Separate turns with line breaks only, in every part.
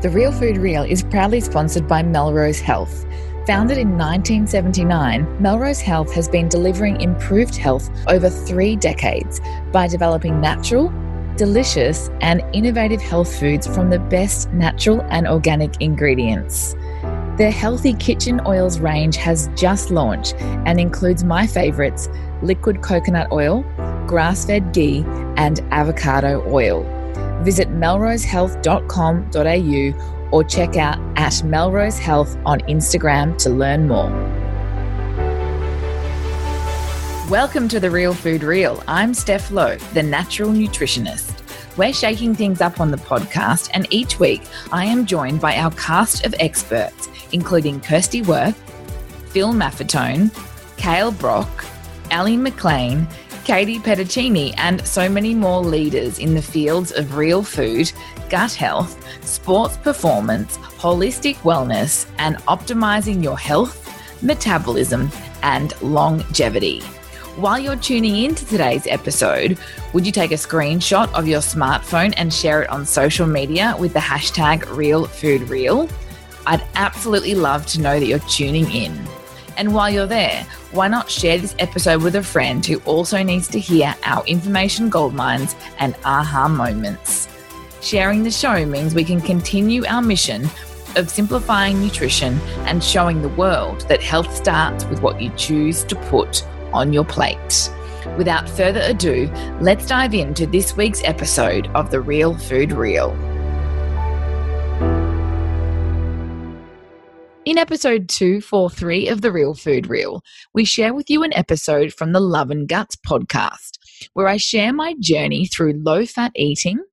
The Real Food Reel is proudly sponsored by Melrose Health. Founded in 1979, Melrose Health has been delivering improved health over three decades by developing natural, delicious, and innovative health foods from the best natural and organic ingredients. Their Healthy Kitchen Oils range has just launched and includes my favourites liquid coconut oil, grass fed ghee, and avocado oil. Visit melrosehealth.com.au or check out at Melrose Health on Instagram to learn more. Welcome to the Real Food Reel. I'm Steph Lowe, the natural nutritionist. We're shaking things up on the podcast, and each week I am joined by our cast of experts, including Kirsty Wirth, Phil Maffetone, Kale Brock, Ali McLean, Katie Petticini, and so many more leaders in the fields of real food, gut health, sports performance, holistic wellness, and optimizing your health, metabolism, and longevity. While you're tuning in to today's episode, would you take a screenshot of your smartphone and share it on social media with the hashtag RealFoodReel? I'd absolutely love to know that you're tuning in. And while you're there, why not share this episode with a friend who also needs to hear our information goldmines and aha moments? Sharing the show means we can continue our mission of simplifying nutrition and showing the world that health starts with what you choose to put on your plate. Without further ado, let's dive into this week's episode of The Real Food Reel. In episode 243 of The Real Food Reel, we share with you an episode from the Love and Guts podcast, where I share my journey through low fat eating,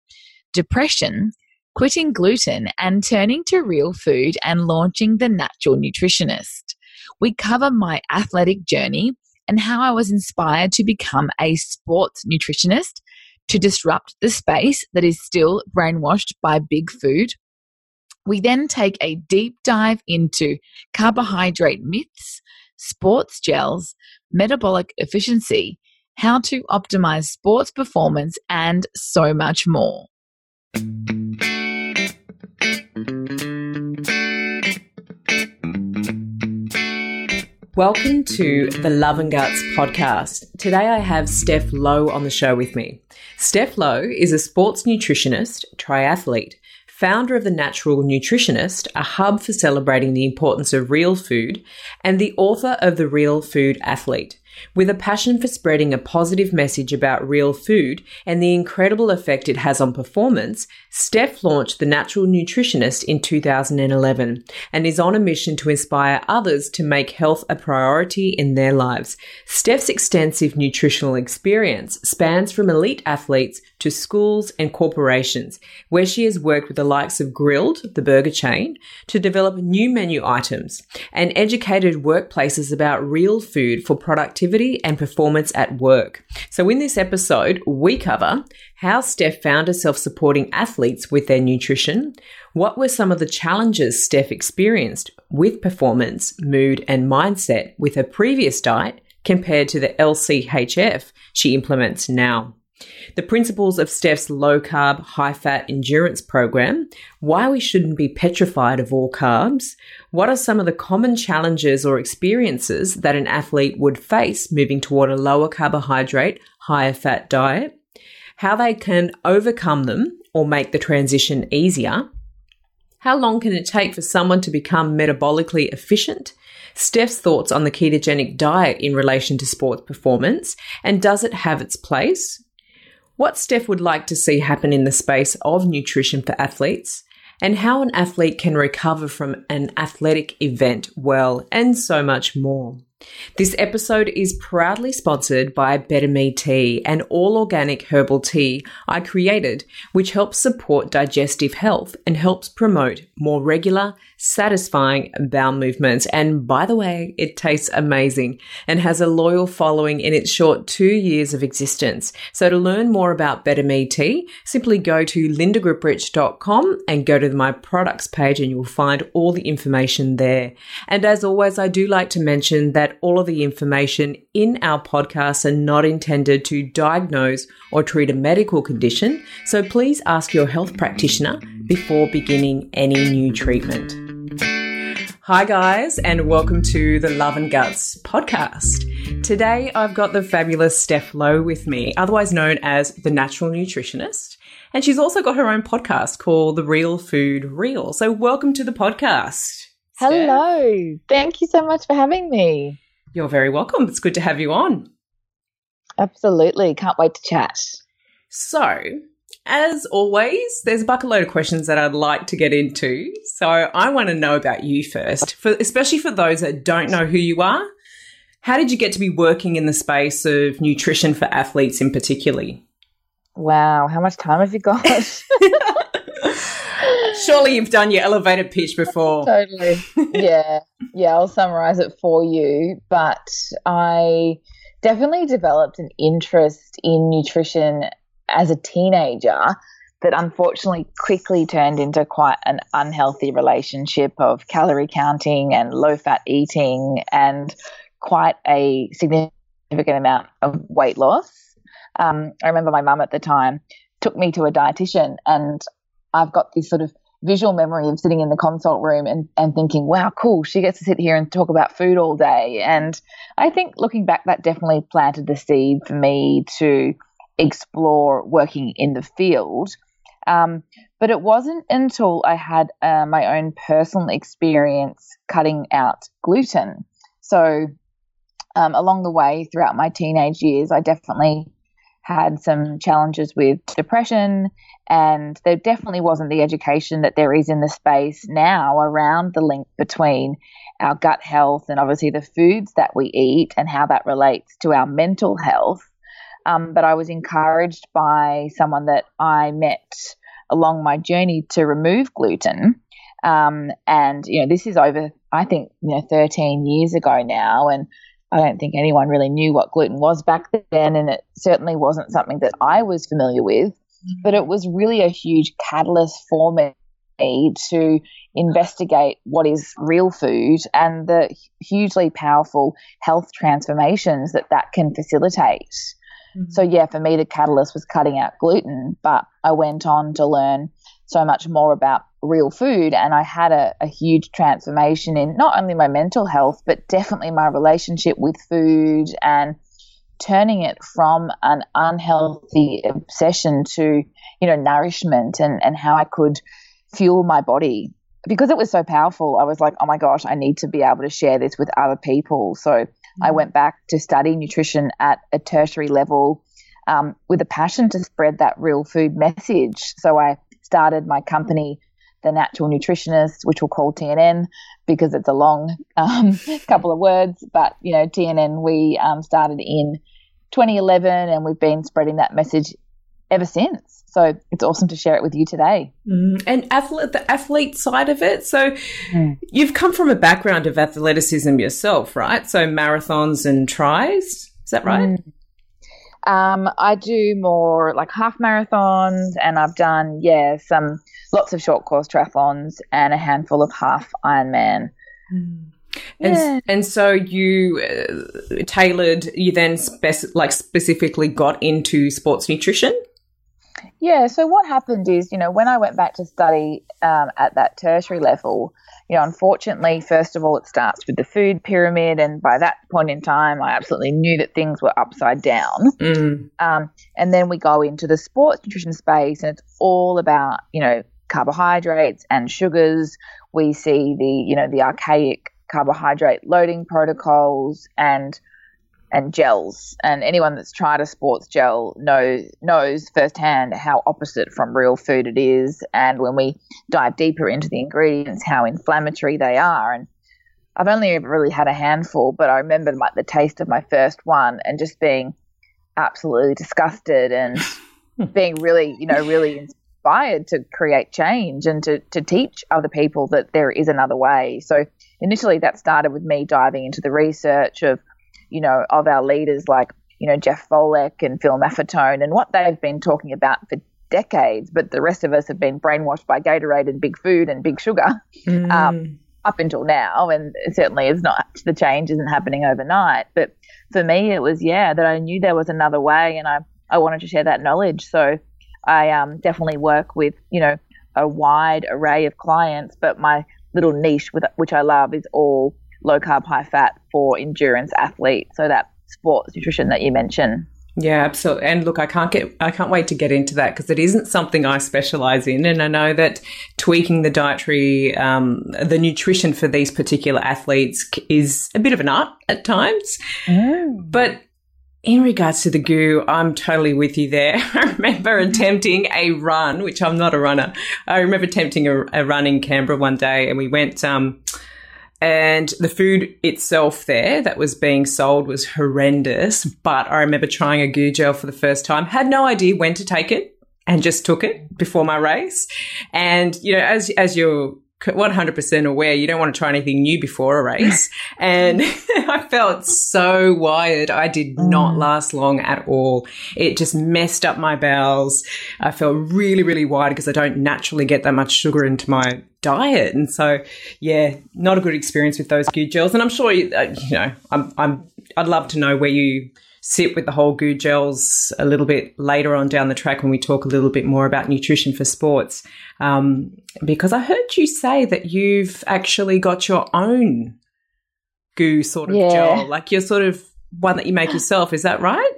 depression, quitting gluten, and turning to real food and launching The Natural Nutritionist. We cover my athletic journey and how I was inspired to become a sports nutritionist to disrupt the space that is still brainwashed by big food. We then take a deep dive into carbohydrate myths, sports gels, metabolic efficiency, how to optimize sports performance, and so much more. Welcome to the Love and Guts podcast. Today I have Steph Lowe on the show with me. Steph Lowe is a sports nutritionist, triathlete, founder of The Natural Nutritionist, a hub for celebrating the importance of real food, and the author of The Real Food Athlete. With a passion for spreading a positive message about real food and the incredible effect it has on performance, Steph launched The Natural Nutritionist in 2011 and is on a mission to inspire others to make health a priority in their lives. Steph's extensive nutritional experience spans from elite athletes to schools and corporations, where she has worked with the likes of Grill'd, the burger chain, to develop new menu items and educated workplaces about real food for productivity and performance at work. So, in this episode, we cover how Steph found herself supporting athletes with their nutrition, what were some of the challenges Steph experienced with performance, mood, and mindset with her previous diet compared to the LCHF she implements now the principles of Steph's low carb, high fat endurance program, why we shouldn't be petrified of all carbs, what are some of the common challenges or experiences that an athlete would face moving toward a lower carbohydrate, higher fat diet, how they can overcome them or make the transition easier. How long can it take for someone to become metabolically efficient? Steph's thoughts on the ketogenic diet in relation to sports performance, and does it have its place? What Steph would like to see happen in the space of nutrition for athletes, and how an athlete can recover from an athletic event well, and so much more. This episode is proudly sponsored by Better Me Tea, an all organic herbal tea I created, which helps support digestive health and helps promote more regular, satisfying bowel movements. And by the way, it tastes amazing and has a loyal following in its short two years of existence. So to learn more about Better Me Tea, simply go to lindagripprich.com and go to my products page and you'll find all the information there. And as always, I do like to mention that that all of the information in our podcast are not intended to diagnose or treat a medical condition, so please ask your health practitioner before beginning any new treatment. Hi, guys, and welcome to the Love and Guts podcast. Today, I've got the fabulous Steph Lowe with me, otherwise known as the Natural Nutritionist. And she's also got her own podcast called The Real Food Reel. So, welcome to the podcast.
Hello. Thank you so much for having me.
You're very welcome. It's good to have you on.
Absolutely. Can't wait to chat.
So, as always, there's a bucket load of questions that I'd like to get into. So, I want to know about you first, for, especially for those that don't know who you are. How did you get to be working in the space of nutrition for athletes in particular?
Wow, how much time have you got?
Surely you've done your elevated pitch before.
totally. Yeah. Yeah, I'll summarize it for you. But I definitely developed an interest in nutrition as a teenager that unfortunately quickly turned into quite an unhealthy relationship of calorie counting and low fat eating and quite a significant amount of weight loss. Um, I remember my mum at the time took me to a dietitian and I've got this sort of visual memory of sitting in the consult room and, and thinking, wow, cool, she gets to sit here and talk about food all day. And I think looking back, that definitely planted the seed for me to explore working in the field. Um, but it wasn't until I had uh, my own personal experience cutting out gluten. So, um, along the way throughout my teenage years, I definitely had some challenges with depression, and there definitely wasn't the education that there is in the space now around the link between our gut health and obviously the foods that we eat and how that relates to our mental health. Um, but I was encouraged by someone that I met along my journey to remove gluten. Um, and, you know, this is over, I think, you know, 13 years ago now. And I don't think anyone really knew what gluten was back then, and it certainly wasn't something that I was familiar with. But it was really a huge catalyst for me to investigate what is real food and the hugely powerful health transformations that that can facilitate. Mm-hmm. So, yeah, for me, the catalyst was cutting out gluten, but I went on to learn so much more about real food. And I had a, a, huge transformation in not only my mental health, but definitely my relationship with food and turning it from an unhealthy obsession to, you know, nourishment and, and how I could fuel my body. Because it was so powerful, I was like, oh my gosh, I need to be able to share this with other people. So mm-hmm. I went back to study nutrition at a tertiary level um, with a passion to spread that real food message. So I started my company, The Natural Nutritionist, which we'll call TNN because it's a long um, couple of words. But, you know, TNN, we um, started in 2011 and we've been spreading that message ever since. So it's awesome to share it with you today.
Mm, and athlete, the athlete side of it. So mm. you've come from a background of athleticism yourself, right? So marathons and tries. Is that right? Mm.
Um, I do more like half marathons, and I've done yeah some lots of short course triathlons and a handful of half Ironman.
Mm. And, yeah. and so you uh, tailored, you then spec- like specifically got into sports nutrition?
Yeah, so what happened is, you know, when I went back to study um, at that tertiary level, you know, unfortunately, first of all, it starts with the food pyramid, and by that point in time, I absolutely knew that things were upside down. Mm. Um, and then we go into the sports nutrition space, and it's all about you know carbohydrates and sugars. We see the you know the archaic carbohydrate loading protocols and and gels. And anyone that's tried a sports gel knows knows firsthand how opposite from real food it is. And when we dive deeper into the ingredients, how inflammatory they are. And I've only ever really had a handful, but I remember like the taste of my first one and just being absolutely disgusted and being really, you know, really inspired to create change and to, to teach other people that there is another way. So initially that started with me diving into the research of you know, of our leaders like, you know, Jeff Volek and Phil Maffetone and what they've been talking about for decades, but the rest of us have been brainwashed by Gatorade and big food and big sugar. Mm. Um, up until now, and certainly it's not the change isn't happening overnight. But for me, it was yeah that I knew there was another way, and I I wanted to share that knowledge. So I um, definitely work with you know a wide array of clients, but my little niche with which I love is all low carb, high fat for endurance athletes. So that sports nutrition that you mentioned.
Yeah, absolutely. And look, I can't get, I can't wait to get into that because it isn't something I specialize in. And I know that tweaking the dietary, um, the nutrition for these particular athletes is a bit of an art at times. Mm. But in regards to the goo, I'm totally with you there. I remember attempting a run, which I'm not a runner. I remember attempting a, a run in Canberra one day and we went, um, and the food itself there that was being sold was horrendous. But I remember trying a goo gel for the first time, had no idea when to take it and just took it before my race. And, you know, as, as you're 100% aware you don't want to try anything new before a race. and I felt so wired. I did not mm. last long at all. It just messed up my bowels. I felt really, really wired because I don't naturally get that much sugar into my diet. And so, yeah, not a good experience with those goo gels. And I'm sure, you, uh, you know, I'm, I'm, I'd love to know where you sit with the whole goo gels a little bit later on down the track when we talk a little bit more about nutrition for sports. Um, because I heard you say that you've actually got your own goo sort of yeah. gel, like your sort of one that you make yourself. Is that right?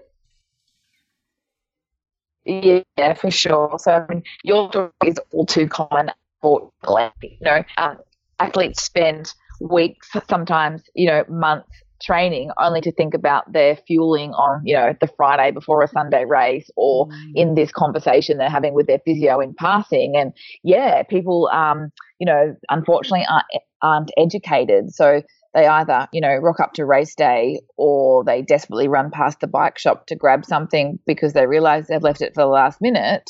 Yeah, for sure. So I mean, your story is all too common. For you know, um, athletes spend weeks, sometimes you know, months training only to think about their fueling on, you know, the Friday before a Sunday race or mm. in this conversation they're having with their physio in passing. And yeah, people, um, you know, unfortunately aren't, aren't educated. So they either, you know, rock up to race day or they desperately run past the bike shop to grab something because they realize they've left it for the last minute.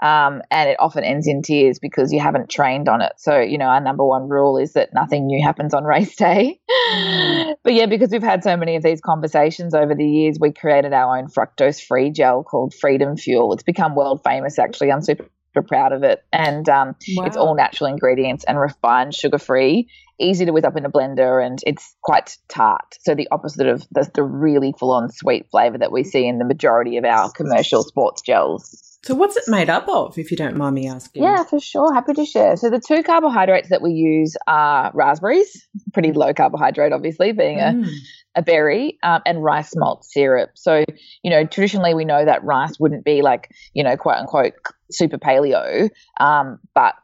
Um, and it often ends in tears because you haven't trained on it. So, you know, our number one rule is that nothing new happens on race day. But yeah, because we've had so many of these conversations over the years, we created our own fructose free gel called Freedom Fuel. It's become world famous, actually. I'm super proud of it. And um, wow. it's all natural ingredients and refined sugar free, easy to whip up in a blender, and it's quite tart. So, the opposite of the, the really full on sweet flavor that we see in the majority of our commercial sports gels.
So, what's it made up of, if you don't mind me asking?
Yeah, for sure. Happy to share. So, the two carbohydrates that we use are raspberries, pretty low carbohydrate, obviously, being mm. a, a berry, um, and rice malt syrup. So, you know, traditionally we know that rice wouldn't be like, you know, quote unquote super paleo, um, but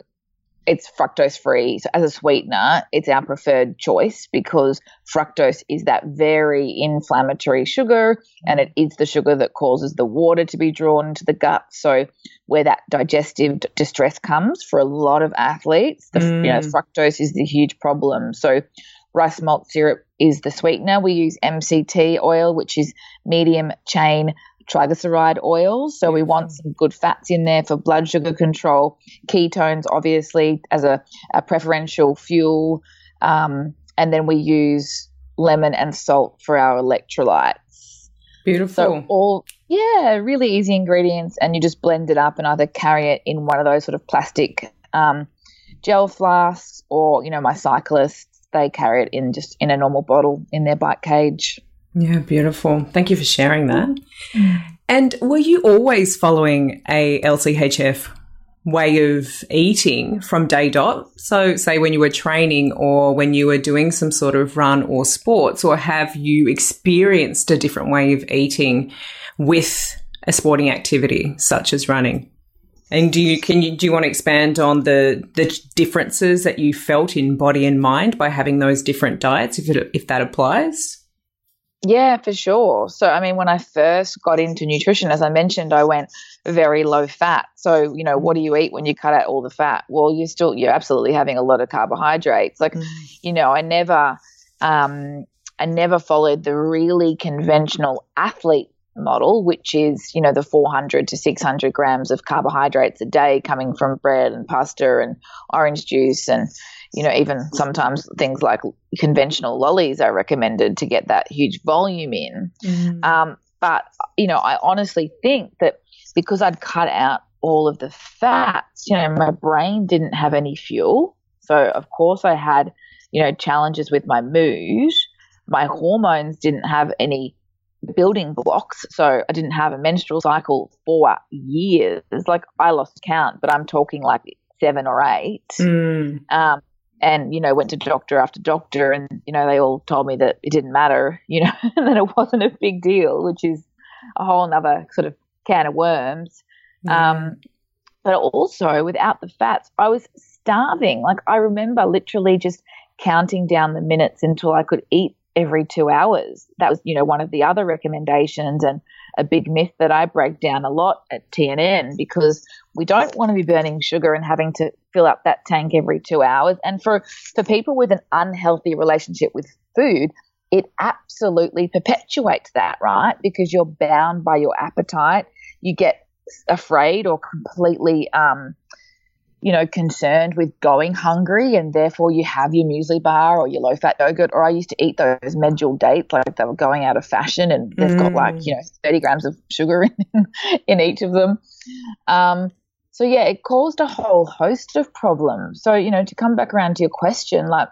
it's fructose free. So as a sweetener, it's our preferred choice because fructose is that very inflammatory sugar and it is the sugar that causes the water to be drawn into the gut. So where that digestive distress comes for a lot of athletes, the, mm. you know, mm. fructose is the huge problem. So rice malt syrup is the sweetener. We use MCT oil, which is medium chain triglyceride oils. So we want some good fats in there for blood sugar control, ketones, obviously, as a, a preferential fuel. Um, and then we use lemon and salt for our electrolytes.
Beautiful.
So all yeah, really easy ingredients, and you just blend it up and either carry it in one of those sort of plastic um, gel flasks, or you know, my cyclists they carry it in just in a normal bottle in their bike cage.
Yeah, beautiful. Thank you for sharing that. Mm. And were you always following a LCHF way of eating from day dot? So, say when you were training or when you were doing some sort of run or sports, or have you experienced a different way of eating with a sporting activity such as running? And do you can you do you want to expand on the the differences that you felt in body and mind by having those different diets if it, if that applies?
Yeah, for sure. So, I mean, when I first got into nutrition, as I mentioned, I went very low fat. So, you know, what do you eat when you cut out all the fat? Well, you're still, you're absolutely having a lot of carbohydrates. Like, mm. you know, I never, um, I never followed the really conventional athlete model, which is, you know, the 400 to 600 grams of carbohydrates a day coming from bread and pasta and orange juice and, you know, even sometimes things like conventional lollies are recommended to get that huge volume in. Mm. Um, but, you know, I honestly think that because I'd cut out all of the fats, you know, my brain didn't have any fuel. So, of course, I had, you know, challenges with my mood. My hormones didn't have any building blocks. So I didn't have a menstrual cycle for years. Like I lost count, but I'm talking like seven or eight.
Mm.
Um, and you know went to doctor after doctor and you know they all told me that it didn't matter you know and that it wasn't a big deal which is a whole other sort of can of worms. Um, but also without the fats i was starving. Like i remember literally just counting down the minutes until i could eat every two hours. That was you know one of the other recommendations and a big myth that I break down a lot at TNN because we don't want to be burning sugar and having to fill up that tank every two hours. And for, for people with an unhealthy relationship with food, it absolutely perpetuates that, right? Because you're bound by your appetite. You get afraid or completely um, you know, concerned with going hungry and therefore you have your muesli bar or your low fat yogurt. Or I used to eat those medjool dates like they were going out of fashion and they've mm. got like, you know, 30 grams of sugar in, in each of them. Um, so yeah, it caused a whole host of problems. So, you know, to come back around to your question, like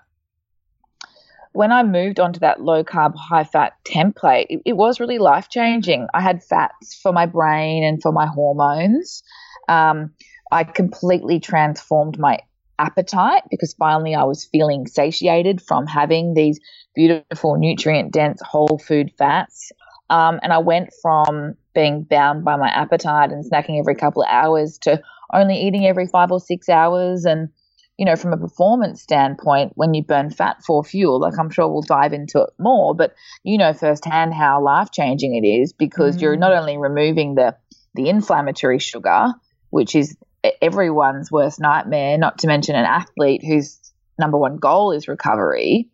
when I moved onto that low carb, high fat template, it, it was really life changing. I had fats for my brain and for my hormones. Um, I completely transformed my appetite because finally I was feeling satiated from having these beautiful, nutrient dense whole food fats. Um, and I went from being bound by my appetite and snacking every couple of hours to only eating every five or six hours. And, you know, from a performance standpoint, when you burn fat for fuel, like I'm sure we'll dive into it more, but you know firsthand how life changing it is because mm. you're not only removing the, the inflammatory sugar, which is everyone's worst nightmare, not to mention an athlete whose number one goal is recovery.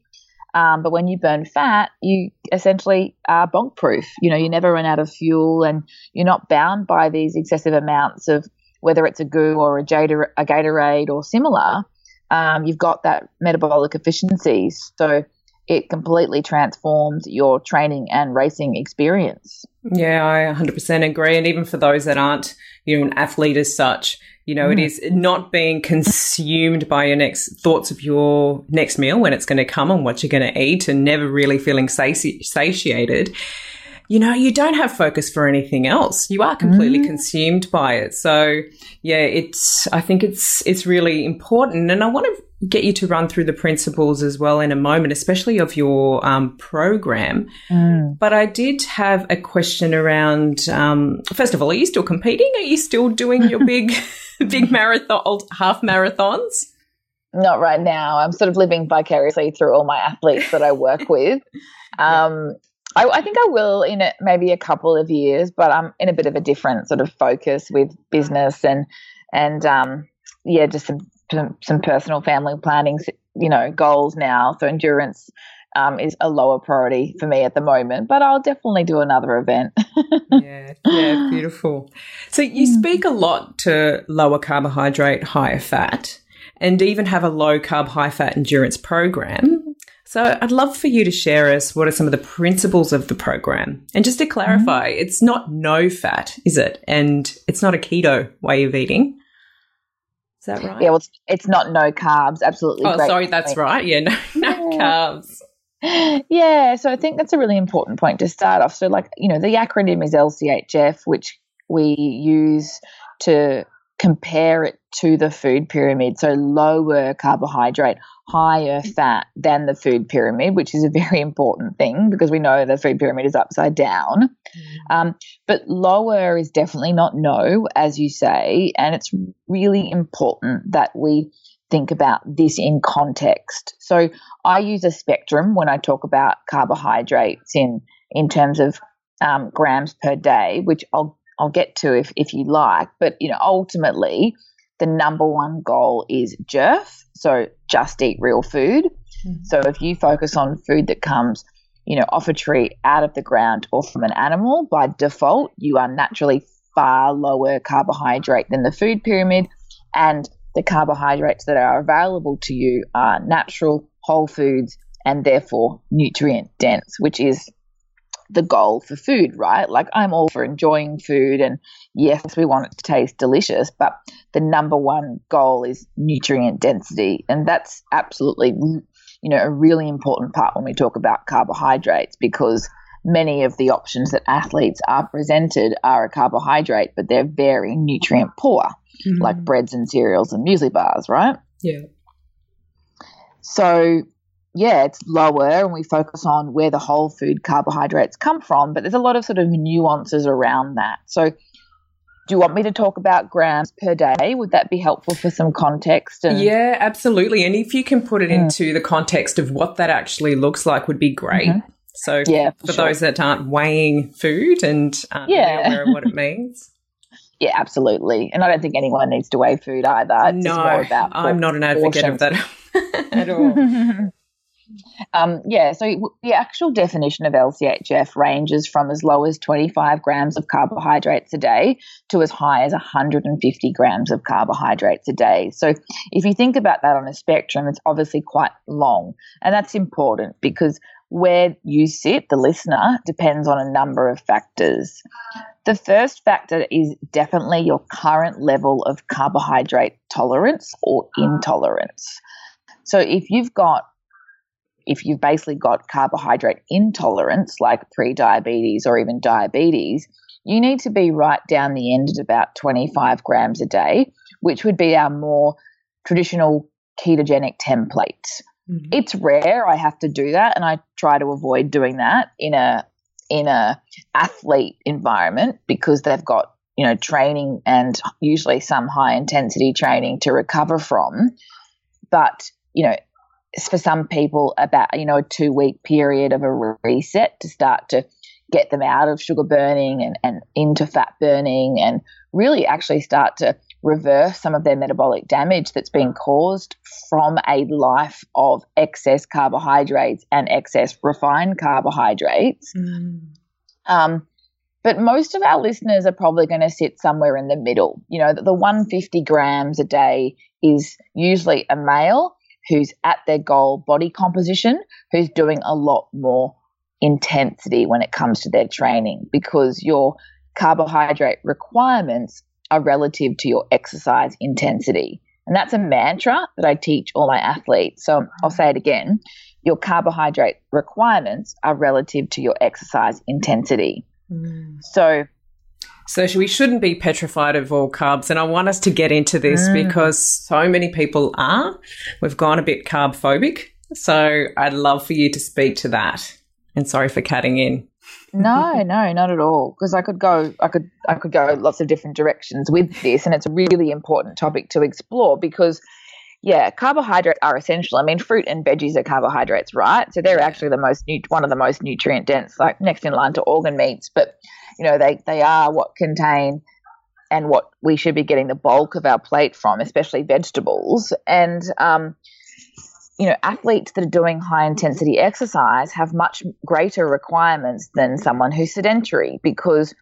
Um, but when you burn fat, you essentially are bonk proof. You know, you never run out of fuel and you're not bound by these excessive amounts of whether it's a goo or a, Gatorade or similar. Um, you've got that metabolic efficiency. So it completely transformed your training and racing experience.
Yeah, I 100% agree. And even for those that aren't, you know, an athlete as such, you know, mm. it is not being consumed by your next thoughts of your next meal when it's going to come and what you're going to eat and never really feeling sati- satiated. You know, you don't have focus for anything else. You are completely mm. consumed by it. So, yeah, it's, I think it's, it's really important. And I want to get you to run through the principles as well in a moment, especially of your um, program. Mm. But I did have a question around. Um, first of all, are you still competing? Are you still doing your big, big marathon, half marathons?
Not right now. I'm sort of living vicariously through all my athletes that I work with. Um, I, I, think I will in a, maybe a couple of years, but I'm in a bit of a different sort of focus with business and and um, yeah, just some some personal family planning, you know, goals now. So endurance um, is a lower priority for me at the moment, but I'll definitely do another event.
yeah, yeah, beautiful. So you hmm. speak a lot to lower carbohydrate, higher fat, and even have a low carb, high fat endurance program. So I'd love for you to share us what are some of the principles of the program. And just to clarify, mm-hmm. it's not no fat, is it? And it's not a keto way of eating Is that right?
Yeah, well, it's, it's not no carbs. Absolutely.
Oh, sorry, that's right. Yeah, no, no yeah. carbs.
Yeah, so I think that's a really important point to start off. So, like, you know, the acronym is LCHF, which we use to compare it to the food pyramid. So, lower carbohydrate, higher fat than the food pyramid, which is a very important thing because we know the food pyramid is upside down. Mm. Um, but lower is definitely not no, as you say. And it's really important that we think about this in context. So I use a spectrum when I talk about carbohydrates in, in terms of um, grams per day, which I'll I'll get to if, if you like. But you know, ultimately, the number one goal is JERF, so just eat real food. Mm-hmm. So if you focus on food that comes, you know, off a tree, out of the ground, or from an animal, by default, you are naturally far lower carbohydrate than the food pyramid, and the carbohydrates that are available to you are natural, whole foods, and therefore nutrient dense, which is the goal for food, right? Like I'm all for enjoying food and yes, we want it to taste delicious, but the number one goal is nutrient density. And that's absolutely, you know, a really important part when we talk about carbohydrates because many of the options that athletes are presented are a carbohydrate, but they're very nutrient poor, mm-hmm. like breads and cereals and muesli bars, right?
Yeah.
So, yeah, it's lower and we focus on where the whole food carbohydrates come from, but there's a lot of sort of nuances around that. So, do you want me to talk about grams per day? Would that be helpful for some context?
And- yeah, absolutely. And if you can put it mm. into the context of what that actually looks like, would be great. Mm-hmm. So, yeah, for, for sure. those that aren't weighing food and aren't yeah. aware of what it means.
Yeah, absolutely. And I don't think anyone needs to weigh food either.
It's no, I'm not an advocate of that at all.
Um, yeah, so the actual definition of LCHF ranges from as low as 25 grams of carbohydrates a day to as high as 150 grams of carbohydrates a day. So if you think about that on a spectrum, it's obviously quite long. And that's important because where you sit, the listener, depends on a number of factors. The first factor is definitely your current level of carbohydrate tolerance or intolerance. So if you've got if you've basically got carbohydrate intolerance, like pre-diabetes or even diabetes, you need to be right down the end at about 25 grams a day, which would be our more traditional ketogenic template. Mm-hmm. It's rare I have to do that, and I try to avoid doing that in a in a athlete environment because they've got you know training and usually some high intensity training to recover from. But you know, for some people about you know a two week period of a reset to start to get them out of sugar burning and, and into fat burning and really actually start to reverse some of their metabolic damage that's been caused from a life of excess carbohydrates and excess refined carbohydrates. Mm. Um, but most of our listeners are probably going to sit somewhere in the middle. You know, the, the 150 grams a day is usually a male who's at their goal body composition, who's doing a lot more intensity when it comes to their training because your carbohydrate requirements are relative to your exercise intensity. And that's a mantra that I teach all my athletes. So I'll say it again. Your carbohydrate requirements are relative to your exercise intensity. Mm. So
so we shouldn't be petrified of all carbs. And I want us to get into this mm. because so many people are. We've gone a bit carb phobic. So I'd love for you to speak to that. And sorry for cutting in.
no, no, not at all. Because I could go, I could, I could go lots of different directions with this, and it's a really important topic to explore because, yeah, carbohydrates are essential. I mean, fruit and veggies are carbohydrates, right? So they're actually the most one of the most nutrient dense, like next in line to organ meats. But you know, they, they are what contain and what we should be getting the bulk of our plate from, especially vegetables. And, um, you know, athletes that are doing high intensity exercise have much greater requirements than someone who's sedentary because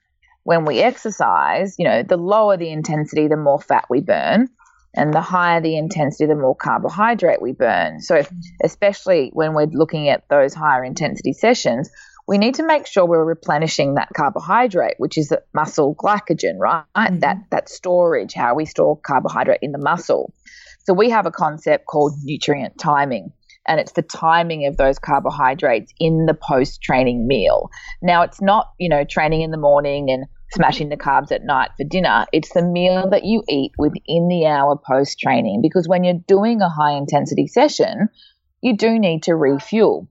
when we exercise, you know, the lower the intensity, the more fat we burn. And the higher the intensity, the more carbohydrate we burn. So, especially when we're looking at those higher intensity sessions, we need to make sure we're replenishing that carbohydrate, which is muscle glycogen, right? Mm-hmm. That that storage, how we store carbohydrate in the muscle. So we have a concept called nutrient timing, and it's the timing of those carbohydrates in the post-training meal. Now, it's not you know training in the morning and smashing the carbs at night for dinner. It's the meal that you eat within the hour post-training, because when you're doing a high intensity session, you do need to refuel,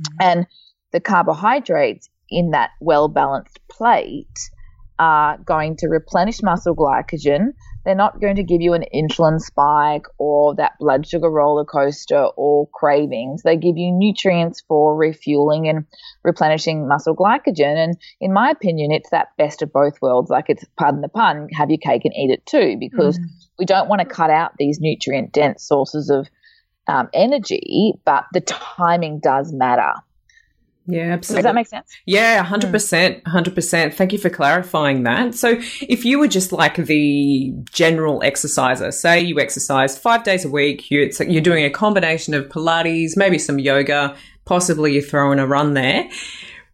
mm-hmm. and the carbohydrates in that well balanced plate are going to replenish muscle glycogen. They're not going to give you an insulin spike or that blood sugar roller coaster or cravings. They give you nutrients for refueling and replenishing muscle glycogen. And in my opinion, it's that best of both worlds. Like it's, pardon the pun, have your cake and eat it too, because mm. we don't want to cut out these nutrient dense sources of um, energy, but the timing does matter.
Yeah, absolutely.
Does that make sense?
Yeah, 100%. 100%. Thank you for clarifying that. So, if you were just like the general exerciser, say you exercise five days a week, you're, you're doing a combination of Pilates, maybe some yoga, possibly you're throwing a run there,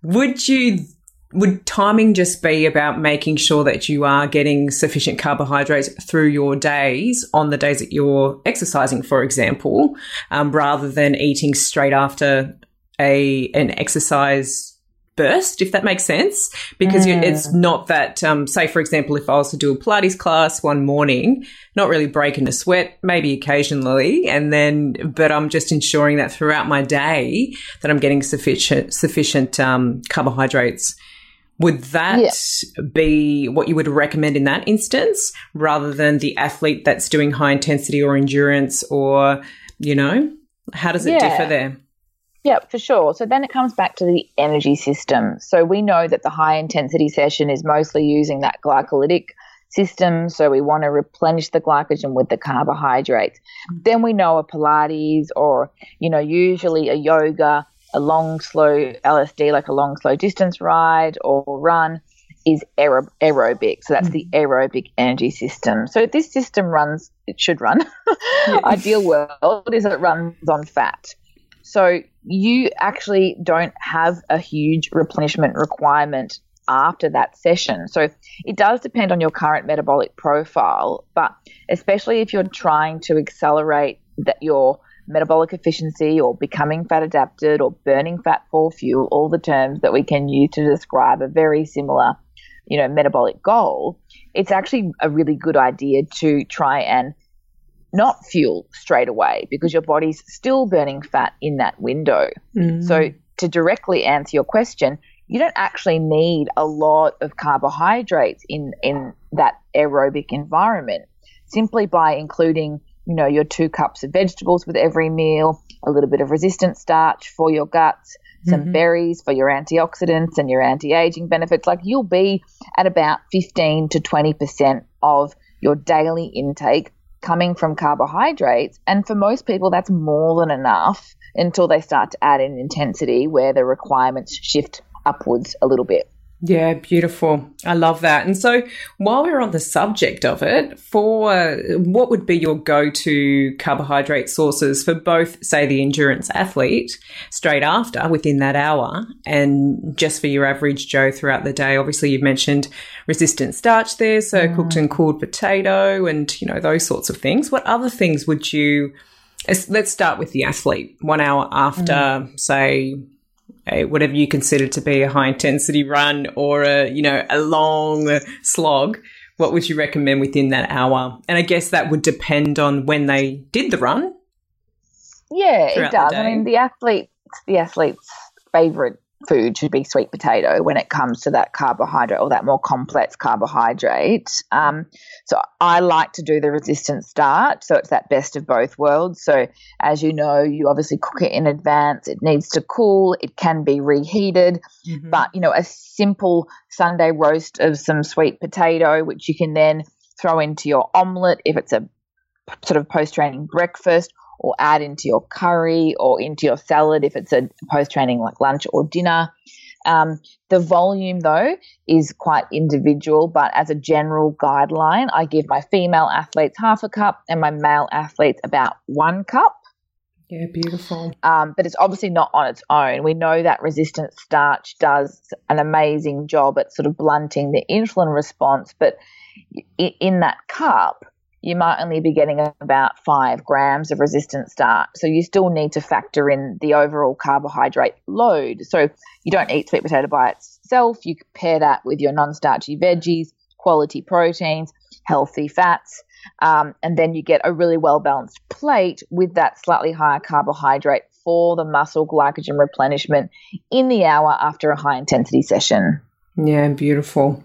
would you would timing just be about making sure that you are getting sufficient carbohydrates through your days on the days that you're exercising, for example, um, rather than eating straight after a an exercise burst, if that makes sense, because mm. it's not that. Um, say, for example, if I was to do a Pilates class one morning, not really breaking a sweat, maybe occasionally, and then, but I'm just ensuring that throughout my day that I'm getting sufficient sufficient um, carbohydrates. Would that yeah. be what you would recommend in that instance, rather than the athlete that's doing high intensity or endurance, or you know, how does it yeah. differ there?
Yeah, for sure. So then it comes back to the energy system. So we know that the high intensity session is mostly using that glycolytic system. So we want to replenish the glycogen with the carbohydrates. Then we know a Pilates or, you know, usually a yoga, a long, slow LSD, like a long, slow distance ride or run is aerob- aerobic. So that's the mm-hmm. aerobic energy system. So this system runs, it should run. Ideal world is it runs on fat. So you actually don't have a huge replenishment requirement after that session. So it does depend on your current metabolic profile, but especially if you're trying to accelerate that your metabolic efficiency or becoming fat adapted or burning fat for fuel, all the terms that we can use to describe a very similar, you know, metabolic goal, it's actually a really good idea to try and not fuel straight away because your body's still burning fat in that window. Mm. So, to directly answer your question, you don't actually need a lot of carbohydrates in, in that aerobic environment simply by including you know your two cups of vegetables with every meal a little bit of resistant starch for your guts some mm-hmm. berries for your antioxidants and your anti-aging benefits like you'll be at about 15 to 20% of your daily intake coming from carbohydrates. And for most people, that's more than enough until they start to add in intensity where the requirements shift upwards a little bit.
Yeah, beautiful. I love that. And so, while we're on the subject of it, for uh, what would be your go to carbohydrate sources for both, say, the endurance athlete straight after within that hour, and just for your average Joe throughout the day? Obviously, you've mentioned resistant starch there, so mm. cooked and cooled potato, and you know those sorts of things. What other things would you? Let's start with the athlete. One hour after, mm. say, a, whatever you consider to be a high intensity run or a you know a long slog what would you recommend within that hour? And i guess that would depend on when they did the run
yeah it does. I mean the athlete the athlete's favorite food should be sweet potato when it comes to that carbohydrate or that more complex carbohydrate. Um, so I like to do the resistant starch. So it's that best of both worlds. So as you know, you obviously cook it in advance. It needs to cool. It can be reheated. Mm-hmm. But, you know, a simple Sunday roast of some sweet potato, which you can then throw into your omelette if it's a sort of post training breakfast or add into your curry or into your salad if it's a post training like lunch or dinner. Um, the volume, though, is quite individual, but as a general guideline, I give my female athletes half a cup and my male athletes about one cup.
Yeah, beautiful.
Um, but it's obviously not on its own. We know that resistant starch does an amazing job at sort of blunting the insulin response, but in that cup, you might only be getting about five grams of resistant starch. So you still need to factor in the overall carbohydrate load. So you don't eat sweet potato by itself. You pair that with your non starchy veggies, quality proteins, healthy fats. Um, and then you get a really well balanced plate with that slightly higher carbohydrate for the muscle glycogen replenishment in the hour after a high intensity session.
Yeah, beautiful.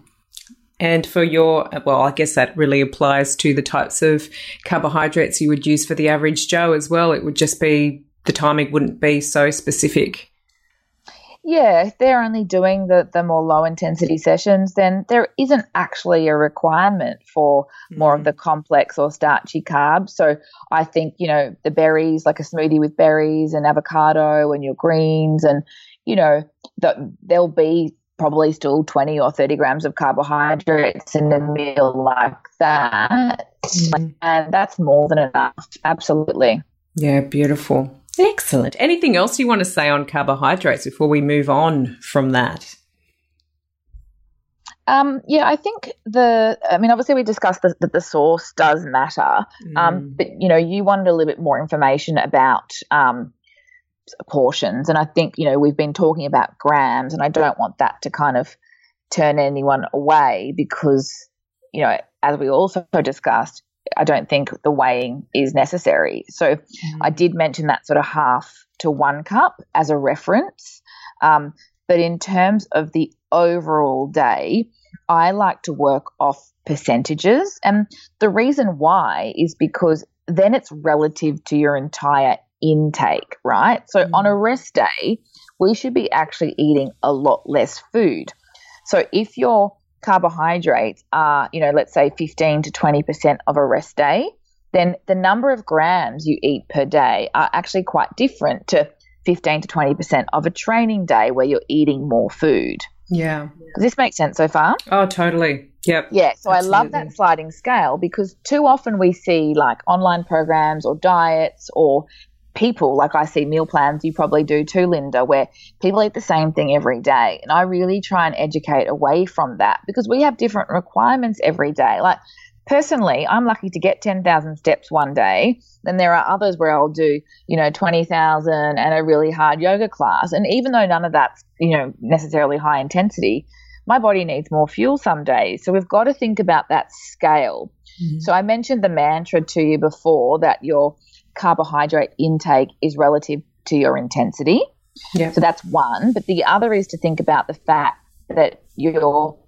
And for your, well, I guess that really applies to the types of carbohydrates you would use for the average Joe as well. It would just be the timing wouldn't be so specific.
Yeah, if they're only doing the, the more low intensity sessions, then there isn't actually a requirement for more mm. of the complex or starchy carbs. So I think, you know, the berries, like a smoothie with berries and avocado and your greens, and, you know, the, there'll be probably still 20 or 30 grams of carbohydrates in a meal like that. Mm. And that's more than enough. Absolutely.
Yeah, beautiful. Excellent. Anything else you want to say on carbohydrates before we move on from that?
Um, yeah, I think the. I mean, obviously, we discussed that the, the, source does matter, um, mm. but you know, you wanted a little bit more information about um, portions, and I think you know we've been talking about grams, and I don't want that to kind of turn anyone away because you know, as we also discussed, I don't think the weighing is necessary. So, mm. I did mention that sort of half to one cup as a reference. Um, but in terms of the overall day, I like to work off percentages. And the reason why is because then it's relative to your entire intake, right? So mm. on a rest day, we should be actually eating a lot less food. So if your carbohydrates are, you know, let's say 15 to 20% of a rest day, then the number of grams you eat per day are actually quite different to 15 to 20% of a training day where you're eating more food.
Yeah.
Does this make sense so far?
Oh, totally. Yep.
Yeah. So Absolutely. I love that sliding scale because too often we see like online programs or diets or people, like I see meal plans, you probably do too, Linda, where people eat the same thing every day. And I really try and educate away from that because we have different requirements every day. Like personally, I'm lucky to get 10,000 steps one day. Then there are others where I'll do, you know, 20,000 and a really hard yoga class. And even though none of that's, you know, necessarily high intensity, my body needs more fuel some days. So we've got to think about that scale. Mm-hmm. So I mentioned the mantra to you before that your carbohydrate intake is relative to your intensity. Yeah. So that's one. But the other is to think about the fact that your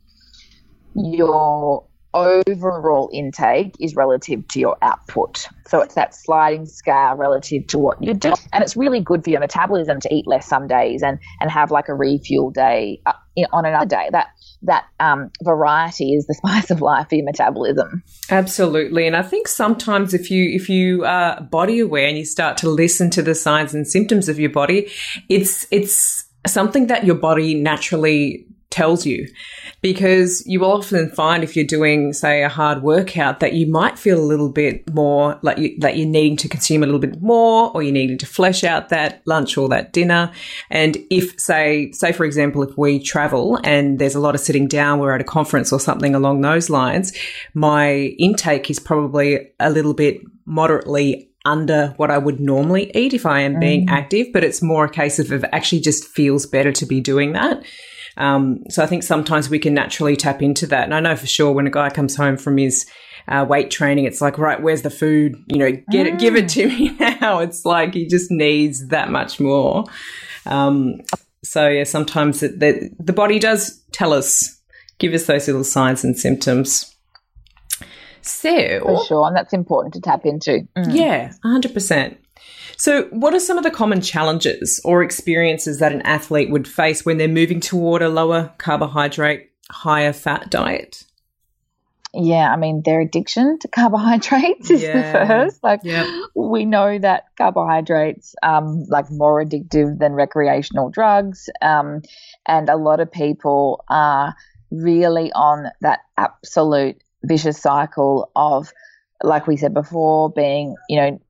your overall intake is relative to your output. So it's that sliding scale relative to what you do. And it's really good for your metabolism to eat less some days and, and have like a refuel day uh, on another day. That that um, variety is the spice of life for your metabolism.
Absolutely, and I think sometimes if you if you are body aware and you start to listen to the signs and symptoms of your body, it's it's something that your body naturally tells you because you will often find if you're doing say a hard workout that you might feel a little bit more like you, that you're needing to consume a little bit more or you're needing to flesh out that lunch or that dinner and if say say for example if we travel and there's a lot of sitting down we're at a conference or something along those lines my intake is probably a little bit moderately under what I would normally eat if I am being mm. active, but it's more a case of it actually just feels better to be doing that. Um, so I think sometimes we can naturally tap into that. And I know for sure when a guy comes home from his uh, weight training, it's like, right, where's the food? You know, get it, give it to me now. It's like he just needs that much more. Um, so yeah, sometimes it, the, the body does tell us, give us those little signs and symptoms. So,
for sure, and that's important to tap into.
Mm. Yeah, hundred percent. So, what are some of the common challenges or experiences that an athlete would face when they're moving toward a lower carbohydrate, higher fat diet?
Yeah, I mean, their addiction to carbohydrates is yeah. the first. Like, yep. we know that carbohydrates, um, like more addictive than recreational drugs, um, and a lot of people are really on that absolute vicious cycle of, like we said before, being you know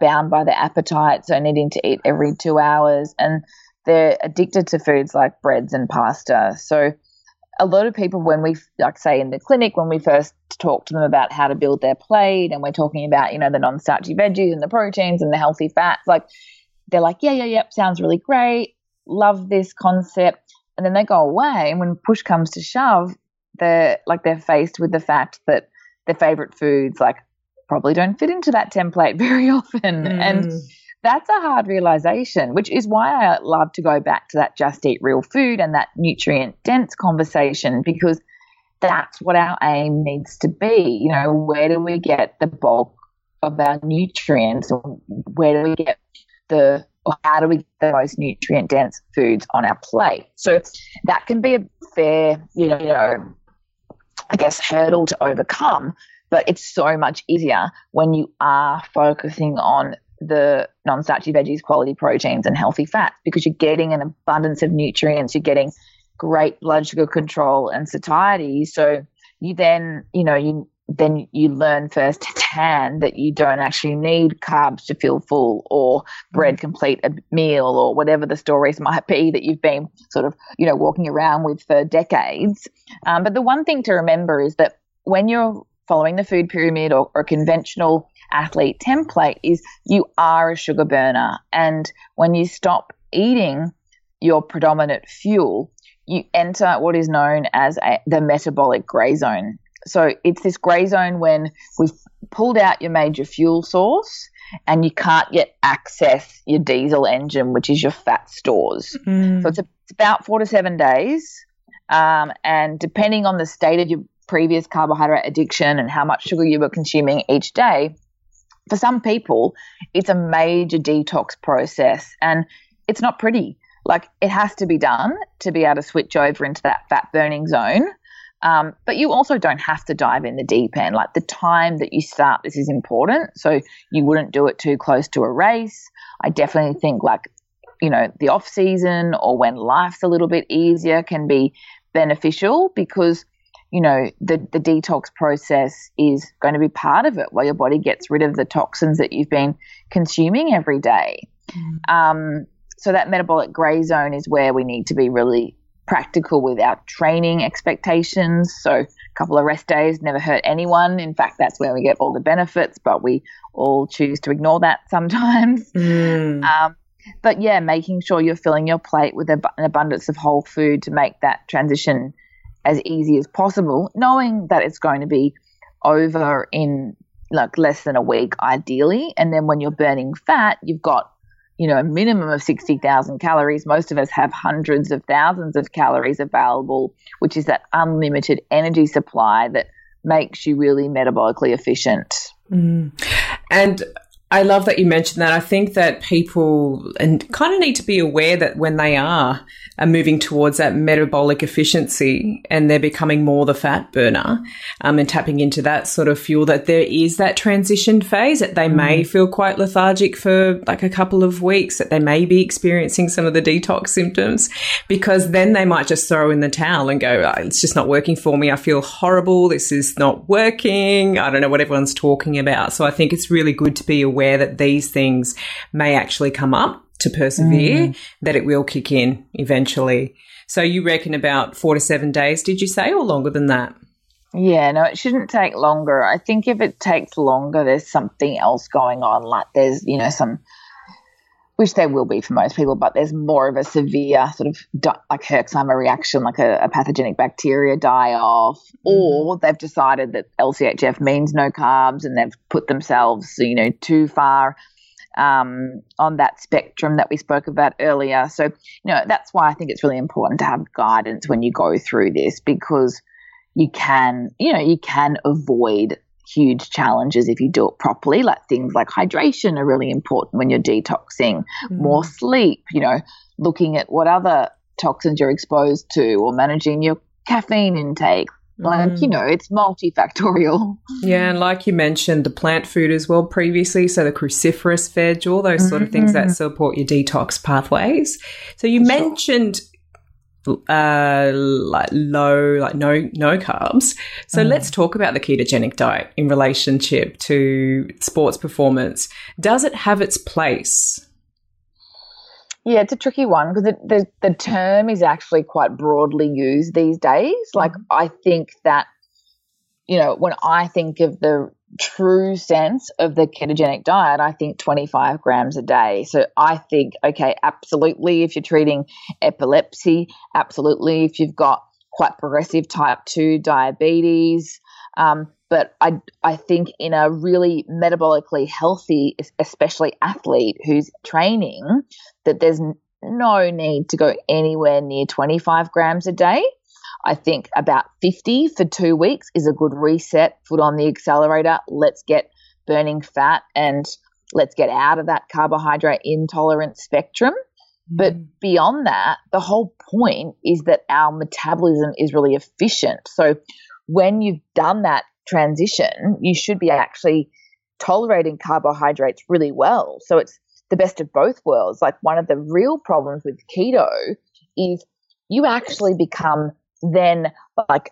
bound by their appetite, so needing to eat every two hours, and they're addicted to foods like breads and pasta. So a lot of people, when we, like say in the clinic, when we first talk to them about how to build their plate, and we're talking about you know the non-starchy veggies and the proteins and the healthy fats, like they're like, yeah, yeah, yeah, sounds really great, love this concept, and then they go away, and when push comes to shove, they're like they're faced with the fact that their favorite foods like probably don't fit into that template very often. Mm. And that's a hard realization, which is why I love to go back to that just eat real food and that nutrient dense conversation because that's what our aim needs to be. You know, where do we get the bulk of our nutrients? Or where do we get the or how do we get the most nutrient dense foods on our plate? So that can be a fair, you know, you know, I guess hurdle to overcome. But it's so much easier when you are focusing on the non starchy veggies, quality proteins, and healthy fats because you're getting an abundance of nutrients. You're getting great blood sugar control and satiety. So you then, you know, you then you learn firsthand that you don't actually need carbs to feel full or bread mm. complete a meal or whatever the stories might be that you've been sort of, you know, walking around with for decades. Um, but the one thing to remember is that when you're following the food pyramid or, or conventional athlete template is you are a sugar burner. And when you stop eating your predominant fuel, you enter what is known as a, the metabolic gray zone. So it's this gray zone when we've pulled out your major fuel source and you can't yet access your diesel engine, which is your fat stores. Mm. So it's, a, it's, about four to seven days. Um, and depending on the state of your previous carbohydrate addiction and how much sugar you were consuming each day, for some people, it's a major detox process and it's not pretty. Like it has to be done to be able to switch over into that fat burning zone. Um, but you also don't have to dive in the deep end. Like the time that you start this is important. So you wouldn't do it too close to a race. I definitely think like, you know, the off season or when life's a little bit easier can be beneficial because you know, the, the detox process is going to be part of it while your body gets rid of the toxins that you've been consuming every day. Mm. Um, so that metabolic gray zone is where we need to be really practical with our training expectations. So a couple of rest days never hurt anyone. In fact, that's where we get all the benefits, but we all choose to ignore that sometimes. Mm. Um, but yeah, making sure you're filling your plate with an abundance of whole food to make that transition as easy as possible, knowing that it's going to be over in like less than a week, ideally. And then when you're burning fat, you've got you know, a minimum of 60,000 calories. Most of us have hundreds of thousands of calories available, which is that unlimited energy supply that makes you really metabolically efficient.
Mm. And I love that you mentioned that. I think that people and kind of need to be aware that when they are are moving towards that metabolic efficiency and they're becoming more the fat burner um, and tapping into that sort of fuel that there is that transition phase that they mm. may feel quite lethargic for like a couple of weeks that they may be experiencing some of the detox symptoms because then they might just throw in the towel and go oh, it's just not working for me i feel horrible this is not working i don't know what everyone's talking about so i think it's really good to be aware that these things may actually come up to persevere, mm. that it will kick in eventually. So you reckon about four to seven days, did you say, or longer than that?
Yeah, no, it shouldn't take longer. I think if it takes longer, there's something else going on. Like there's, you know, some, which there will be for most people, but there's more of a severe sort of di- like Herxheimer reaction, like a, a, pathogenic bacteria die off, mm. or they've decided that LCHF means no carbs and they've put themselves, you know, too far um, on that spectrum that we spoke about earlier. So, you know, that's why I think it's really important to have guidance when you go through this because you can, you know, you can avoid huge challenges if you do it properly. Like things like hydration are really important when you're detoxing, mm. more sleep, you know, looking at what other toxins you're exposed to or managing your caffeine intake, like, mm. you know, it's multifactorial.
Yeah, and like you mentioned, the plant food as well previously, so the cruciferous veg, all those mm-hmm. sort of things that mm-hmm. support your detox pathways. So you For mentioned sure. Uh, like low, like no no carbs. So mm. let's talk about the ketogenic diet in relationship to sports performance. Does it have its place?
Yeah, it's a tricky one because the, the term is actually quite broadly used these days. Like, mm-hmm. I think that, you know, when I think of the true sense of the ketogenic diet, I think 25 grams a day. So I think, okay, absolutely, if you're treating epilepsy, absolutely, if you've got quite progressive type 2 diabetes, um, but I, I think in a really metabolically healthy, especially athlete who's training, that there's no need to go anywhere near 25 grams a day. I think about 50 for two weeks is a good reset, foot on the accelerator. Let's get burning fat and let's get out of that carbohydrate intolerant spectrum. But mm. beyond that, the whole point is that our metabolism is really efficient. So when you've done that transition, you should be actually tolerating carbohydrates really well. So it's the best of both worlds. Like one of the real problems with keto is you actually become then like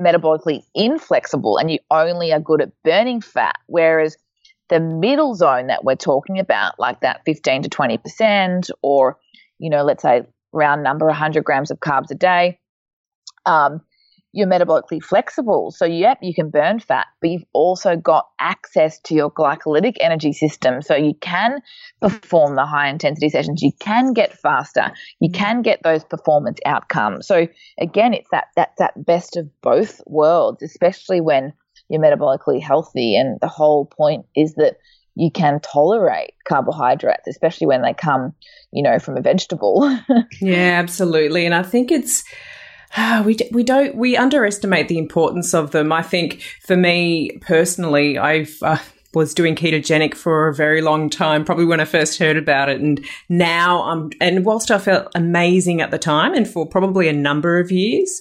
metabolically inflexible and you only are good at burning fat. Whereas the middle zone that we're talking about, like that 15 to 20%, or, you know, let's say round number 100 grams of carbs a day, um, you're metabolically flexible. So, yep, you can burn fat, but you've also got access to your glycolytic energy system. So, you can perform the high intensity sessions, you can get faster, you can get those performance outcomes. So, again, it's that, that's that best of both worlds, especially when you're metabolically healthy. And the whole point is that you can tolerate carbohydrates, especially when they come, you know, from a vegetable.
yeah, absolutely. And I think it's, we, we don't, we underestimate the importance of them. I think for me personally, I've, uh, was doing ketogenic for a very long time, probably when I first heard about it. And now I'm, and whilst I felt amazing at the time and for probably a number of years,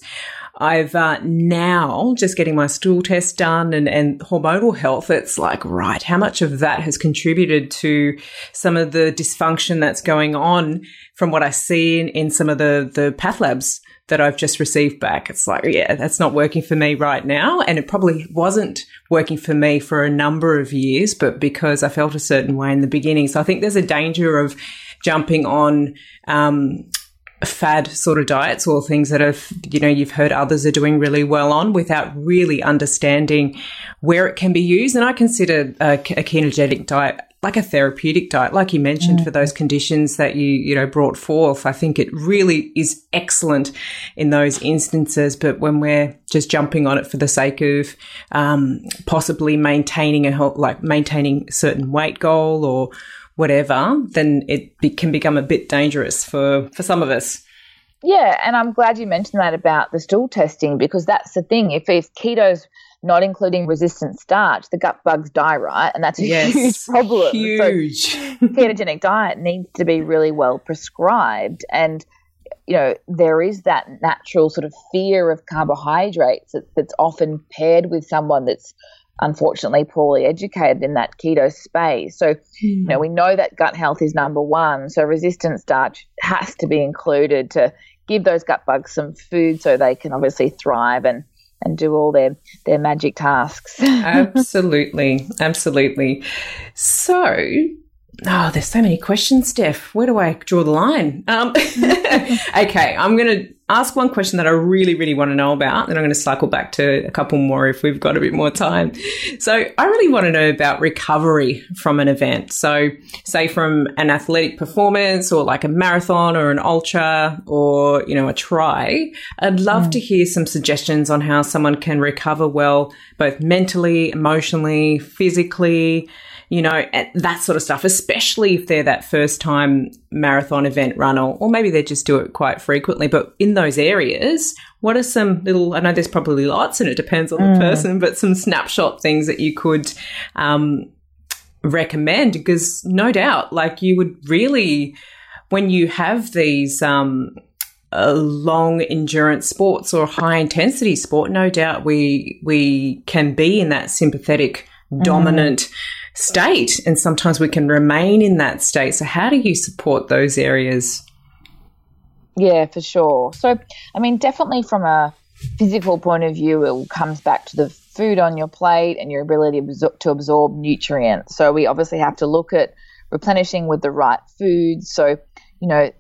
I've uh, now just getting my stool test done and, and hormonal health. It's like, right, how much of that has contributed to some of the dysfunction that's going on from what I see in, in some of the, the path labs that I've just received back. It's like, yeah, that's not working for me right now. And it probably wasn't working for me for a number of years, but because I felt a certain way in the beginning. So I think there's a danger of jumping on, um, fad sort of diets or things that have, you know, you've heard others are doing really well on without really understanding where it can be used. And I consider a, a ketogenic diet like a therapeutic diet, like you mentioned, mm. for those conditions that you, you know, brought forth. I think it really is excellent in those instances. But when we're just jumping on it for the sake of um, possibly maintaining a like maintaining a certain weight goal or whatever, then it be- can become a bit dangerous for, for some of us.
Yeah, and I'm glad you mentioned that about the stool testing because that's the thing. If, if keto's not including resistant starch, the gut bugs die, right? And that's a yes, huge problem.
Huge.
So ketogenic diet needs to be really well prescribed. And, you know, there is that natural sort of fear of carbohydrates that, that's often paired with someone that's unfortunately poorly educated in that keto space. So, mm. you know, hmm. we know that gut health is number one. So, resistant starch has to be included to give those gut bugs some food so they can obviously thrive and and do all their their magic tasks.
absolutely, absolutely. So, oh, there's so many questions, Steph. Where do I draw the line? Um, okay, I'm going to ask one question that I really, really want to know about, and I'm going to cycle back to a couple more if we've got a bit more time. So, I really want to know about recovery from an event. So, say from an athletic performance or like a marathon or an ultra or, you know, a try. I'd love mm. to hear some suggestions on how someone can recover well, both mentally, emotionally, physically you know, that sort of stuff, especially if they're that first time marathon event runner, or maybe they just do it quite frequently. But in those areas, what are some little, I know there's probably lots and it depends on mm. the person, but some snapshot things that you could, um, recommend? Because no doubt, like you would really, when you have these, um, uh, long endurance sports or high intensity sport, no doubt we we can be in that sympathetic, dominant mm state. And sometimes we can remain in that state. So, how do you support those areas?
Yeah, for sure. So, I mean, definitely from a physical point of view, it comes back to the food on your plate and your ability to absorb nutrients. So, we obviously have to look at replenishing with the right foods. So, you know,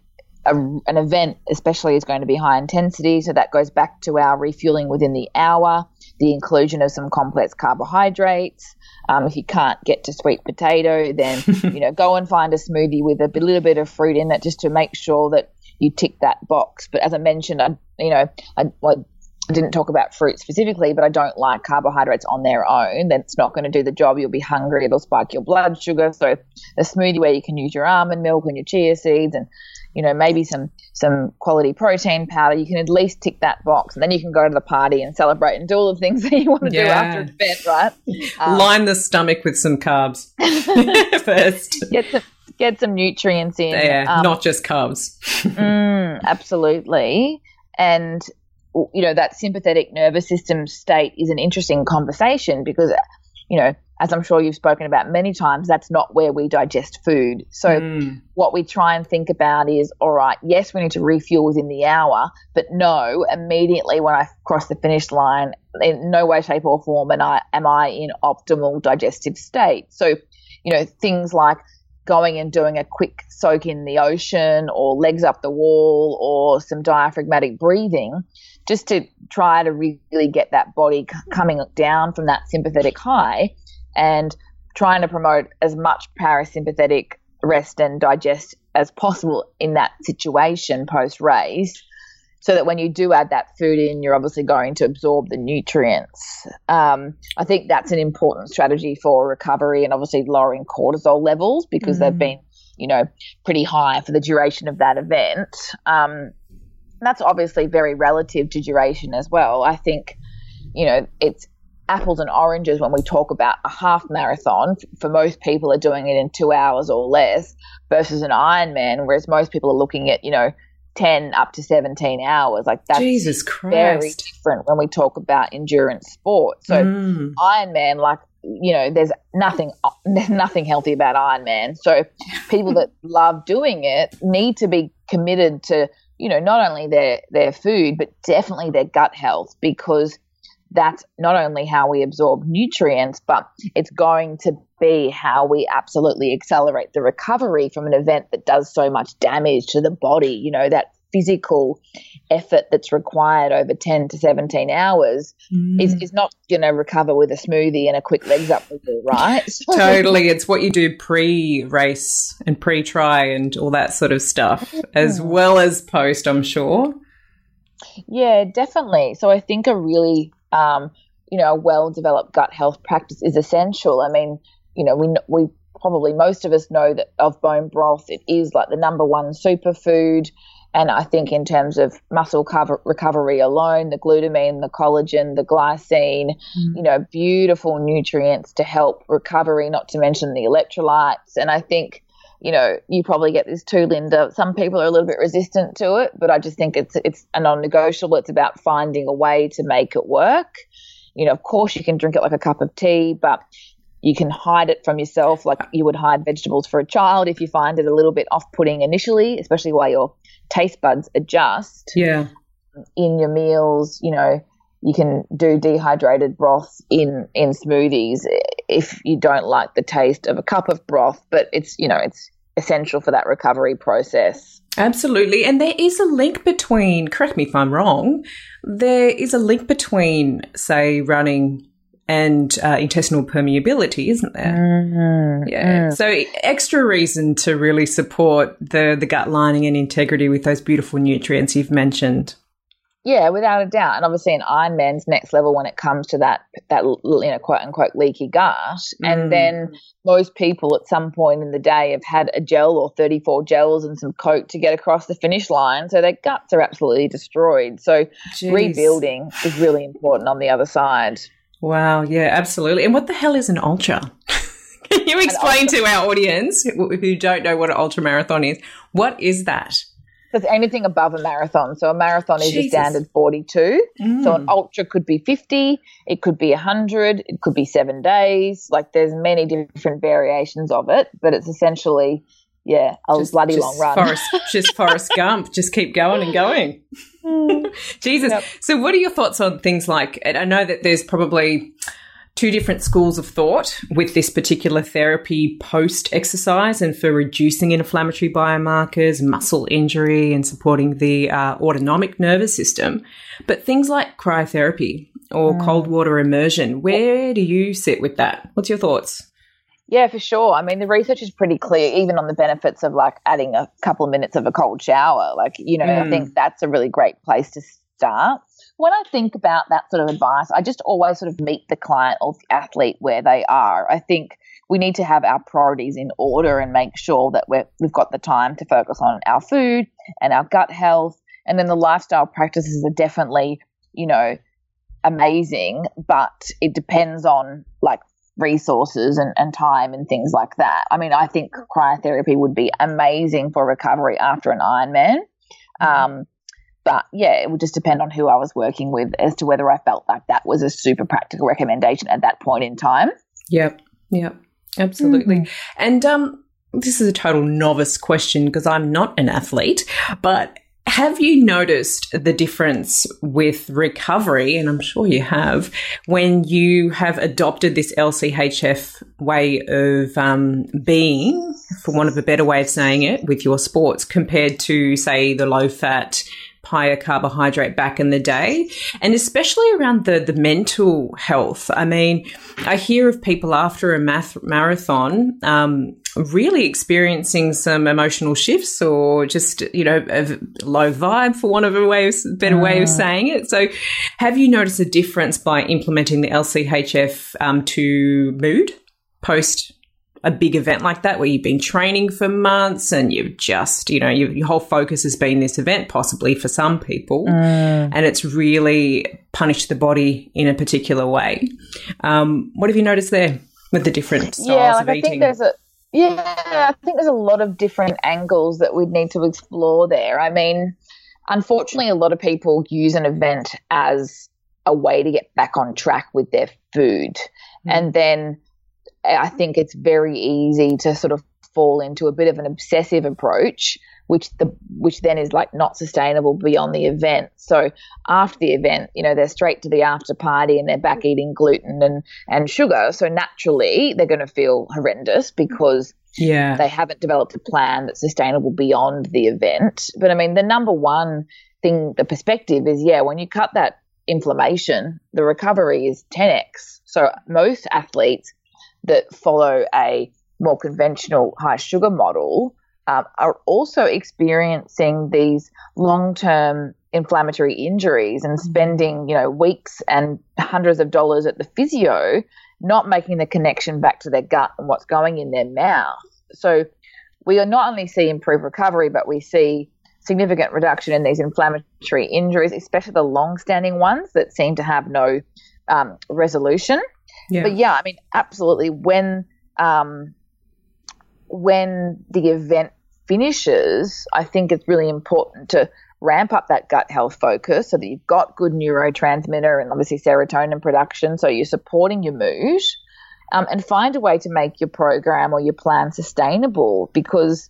a, an event, especially, is going to be high intensity. So, that goes back to our refueling within the hour, the inclusion of some complex carbohydrates. Um, if you can't get to sweet potato, then you know go and find a smoothie with a little bit of fruit in it, just to make sure that you tick that box. But as I mentioned, I you know I, well, I didn't talk about fruit specifically, but I don't like carbohydrates on their own. That's not going to do the job. You'll be hungry. It'll spike your blood sugar. So a smoothie where you can use your almond milk and your chia seeds and you know, maybe some some quality protein powder, you can at least tick that box, and then you can go to the party and celebrate and do all the things that you want to yeah. do after an event, right?
Um, Line the stomach with some carbs first.
Get some get some nutrients in.
Yeah, um, not just carbs.
mm, absolutely, and you know that sympathetic nervous system state is an interesting conversation because you know as I'm sure you've spoken about many times, that's not where we digest food. So, mm. what we try and think about is all right, yes, we need to refuel within the hour, but no, immediately when I cross the finish line, in no way, shape, or form am I, am I in optimal digestive state. So, you know, things like going and doing a quick soak in the ocean or legs up the wall or some diaphragmatic breathing just to try to really get that body coming down from that sympathetic high and trying to promote as much parasympathetic rest and digest as possible in that situation post race so that when you do add that food in, you're obviously going to absorb the nutrients. Um, I think that's an important strategy for recovery and obviously lowering cortisol levels because mm-hmm. they've been, you know, pretty high for the duration of that event. Um, that's obviously very relative to duration as well. I think, you know, it's apples and oranges when we talk about a half marathon. For most people, are doing it in two hours or less versus an Ironman, whereas most people are looking at, you know, 10 up to 17 hours. Like that's
Jesus Christ.
very different when we talk about endurance sport. So mm. Ironman, like, you know, there's nothing, there's nothing healthy about Ironman. So people that love doing it need to be committed to, you know, not only their, their food, but definitely their gut health because that's not only how we absorb nutrients, but it's going to be how we absolutely accelerate the recovery from an event that does so much damage to the body. You know, that physical effort that's required over 10 to 17 hours mm. is, is not going to recover with a smoothie and a quick legs up wiggle, right?
totally. It's what you do pre race and pre try and all that sort of stuff, as well as post, I'm sure.
Yeah, definitely. So I think a really um, you know, a well developed gut health practice is essential. I mean, you know, we, we probably most of us know that of bone broth, it is like the number one superfood. And I think in terms of muscle cover, recovery alone, the glutamine, the collagen, the glycine, mm. you know, beautiful nutrients to help recovery, not to mention the electrolytes. And I think, you know, you probably get this too, Linda. Some people are a little bit resistant to it, but I just think it's it's a non-negotiable. It's about finding a way to make it work. You know, of course, you can drink it like a cup of tea, but you can hide it from yourself like you would hide vegetables for a child if you find it a little bit off-putting initially, especially while your taste buds adjust.
Yeah.
In your meals, you know, you can do dehydrated broth in in smoothies if you don't like the taste of a cup of broth, but it's you know it's essential for that recovery process.
Absolutely. And there is a link between, correct me if I'm wrong, there is a link between, say, running and uh, intestinal permeability, isn't there? Mm-hmm. Yeah. Mm. So extra reason to really support the the gut lining and integrity with those beautiful nutrients you've mentioned.
Yeah, without a doubt, and obviously an Ironman's next level when it comes to that that you know quote unquote leaky gut. Mm. And then most people at some point in the day have had a gel or thirty four gels and some coke to get across the finish line, so their guts are absolutely destroyed. So Jeez. rebuilding is really important on the other side.
Wow, yeah, absolutely. And what the hell is an ultra? Can you explain to our audience who don't know what an ultra marathon is? What is that?
There's anything above a marathon. So a marathon is Jesus. a standard 42. Mm. So an ultra could be 50, it could be 100, it could be seven days. Like there's many different variations of it, but it's essentially, yeah, a just, bloody
just
long run.
Forrest, just Forrest Gump. Just keep going and going. Jesus. Yep. So what are your thoughts on things like, I know that there's probably two different schools of thought with this particular therapy post exercise and for reducing inflammatory biomarkers, muscle injury, and supporting the uh, autonomic nervous system. But things like cryotherapy or mm. cold water immersion, where do you sit with that? What's your thoughts?
Yeah, for sure. I mean, the research is pretty clear, even on the benefits of like adding a couple of minutes of a cold shower. Like, you know, mm. I think that's a really great place to start when I think about that sort of advice, I just always sort of meet the client or the athlete where they are. I think we need to have our priorities in order and make sure that we have got the time to focus on our food and our gut health. And then the lifestyle practices are definitely, you know, amazing, but it depends on like resources and, and time and things like that. I mean, I think cryotherapy would be amazing for recovery after an Ironman. Mm-hmm. Um, but yeah, it would just depend on who I was working with as to whether I felt like that was a super practical recommendation at that point in time.
Yep. Yep. Absolutely. Mm. And um, this is a total novice question because I'm not an athlete, but have you noticed the difference with recovery? And I'm sure you have when you have adopted this LCHF way of um, being, for want of a better way of saying it, with your sports compared to, say, the low fat higher carbohydrate back in the day and especially around the the mental health i mean i hear of people after a math marathon um, really experiencing some emotional shifts or just you know a low vibe for one of a way of, better way of ah. saying it so have you noticed a difference by implementing the lchf um, to mood post a big event like that where you've been training for months and you've just, you know, your, your whole focus has been this event, possibly for some people, mm. and it's really punished the body in a particular way. Um, what have you noticed there with the different styles
yeah, like
of
I
eating?
Think there's a- yeah, I think there's a lot of different angles that we'd need to explore there. I mean, unfortunately, a lot of people use an event as a way to get back on track with their food. Mm. And then I think it's very easy to sort of fall into a bit of an obsessive approach which the which then is like not sustainable beyond the event. So after the event, you know, they're straight to the after party and they're back mm-hmm. eating gluten and and sugar. So naturally, they're going to feel horrendous because
yeah,
they haven't developed a plan that's sustainable beyond the event. But I mean, the number one thing, the perspective is, yeah, when you cut that inflammation, the recovery is 10x. So most athletes that follow a more conventional high sugar model um, are also experiencing these long-term inflammatory injuries and mm-hmm. spending you know weeks and hundreds of dollars at the physio not making the connection back to their gut and what's going in their mouth so we are not only see improved recovery but we see significant reduction in these inflammatory injuries especially the long-standing ones that seem to have no um, resolution yeah. But yeah, I mean, absolutely. When um, when the event finishes, I think it's really important to ramp up that gut health focus so that you've got good neurotransmitter and obviously serotonin production, so you're supporting your mood, um, and find a way to make your program or your plan sustainable because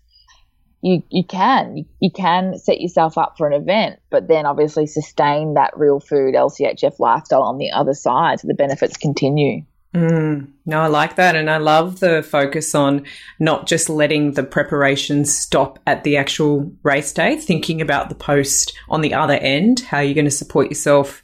you you can you, can set yourself up for an event, but then obviously sustain that real food LCHF lifestyle on the other side, so the benefits continue.
Mm, no, I like that. And I love the focus on not just letting the preparation stop at the actual race day, thinking about the post on the other end, how you're going to support yourself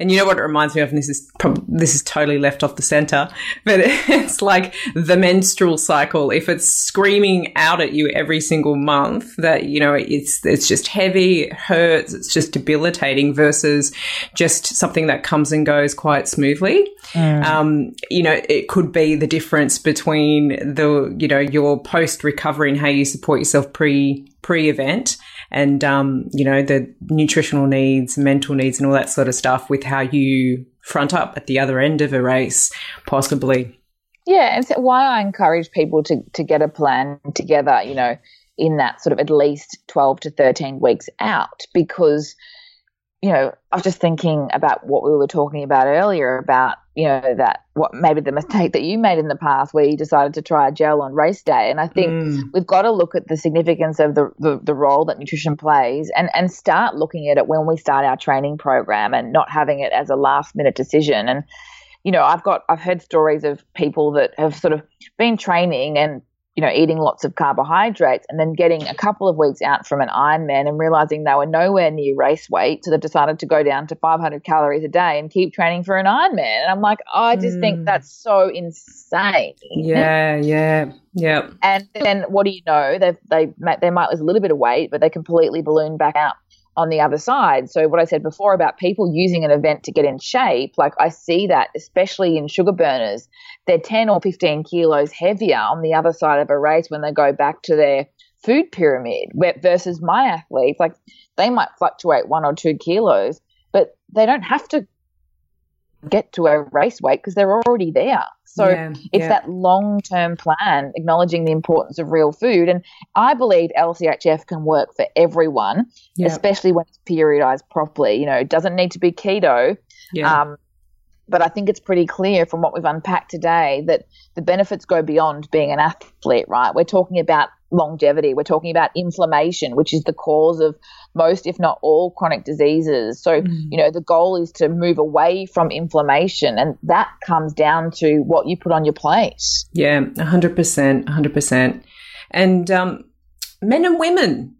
and you know what it reminds me of, and this is prob- this is totally left off the center, but it's like the menstrual cycle. If it's screaming out at you every single month that you know it's it's just heavy, it hurts, it's just debilitating, versus just something that comes and goes quite smoothly. Mm. Um, you know, it could be the difference between the you know your post recovery and how you support yourself pre pre event and um, you know the nutritional needs, mental needs, and all that sort of stuff with how you front up at the other end of a race, possibly.
Yeah, and so why I encourage people to to get a plan together, you know, in that sort of at least twelve to thirteen weeks out, because you know, I was just thinking about what we were talking about earlier about, you know, that what maybe the mistake that you made in the past where you decided to try a gel on race day. And I think mm. we've got to look at the significance of the, the, the, role that nutrition plays and, and start looking at it when we start our training program and not having it as a last minute decision. And, you know, I've got, I've heard stories of people that have sort of been training and you know, eating lots of carbohydrates and then getting a couple of weeks out from an Ironman and realizing they were nowhere near race weight. So they've decided to go down to 500 calories a day and keep training for an Ironman. And I'm like, oh, I just mm. think that's so insane.
Yeah, yeah, yeah.
And then what do you know? They they they might lose a little bit of weight, but they completely balloon back out on the other side. So what I said before about people using an event to get in shape, like I see that especially in sugar burners, they're 10 or 15 kilos heavier on the other side of a race when they go back to their food pyramid versus my athletes. Like they might fluctuate one or two kilos, but they don't have to get to a race weight because they're already there. So yeah, it's yeah. that long term plan, acknowledging the importance of real food. And I believe LCHF can work for everyone, yeah. especially when it's periodized properly. You know, it doesn't need to be keto. Um, but I think it's pretty clear from what we've unpacked today that the benefits go beyond being an athlete, right? We're talking about longevity. We're talking about inflammation, which is the cause of most, if not all, chronic diseases. So, mm. you know, the goal is to move away from inflammation, and that comes down to what you put on your plate.
Yeah, 100%. 100%. And um, men and women,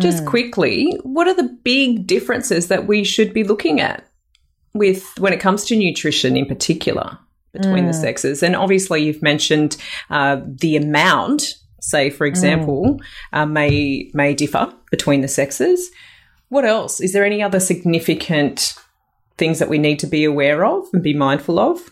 just mm. quickly, what are the big differences that we should be looking at with when it comes to nutrition in particular between mm. the sexes? And obviously, you've mentioned uh, the amount say, for example, mm. uh, may may differ between the sexes. What else? Is there any other significant things that we need to be aware of and be mindful of?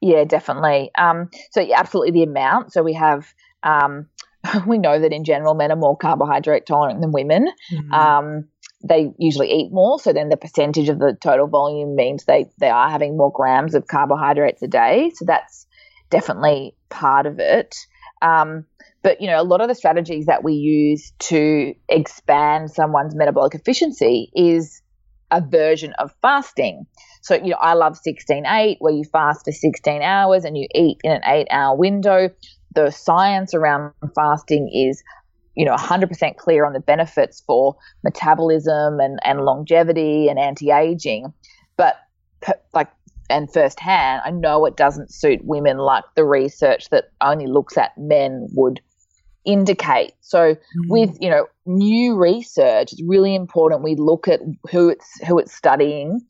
Yeah, definitely. Um, so, yeah, absolutely, the amount. So we have. Um, we know that in general, men are more carbohydrate tolerant than women. Mm. Um, they usually eat more, so then the percentage of the total volume means they they are having more grams of carbohydrates a day. So that's definitely part of it. Um, but you know, a lot of the strategies that we use to expand someone's metabolic efficiency is a version of fasting. So, you know, I love 16-8, where you fast for 16 hours and you eat in an eight-hour window. The science around fasting is, you know, 100% clear on the benefits for metabolism and, and longevity and anti-aging. But like and firsthand, I know it doesn't suit women like the research that only looks at men would indicate. So mm-hmm. with, you know, new research, it's really important we look at who it's who it's studying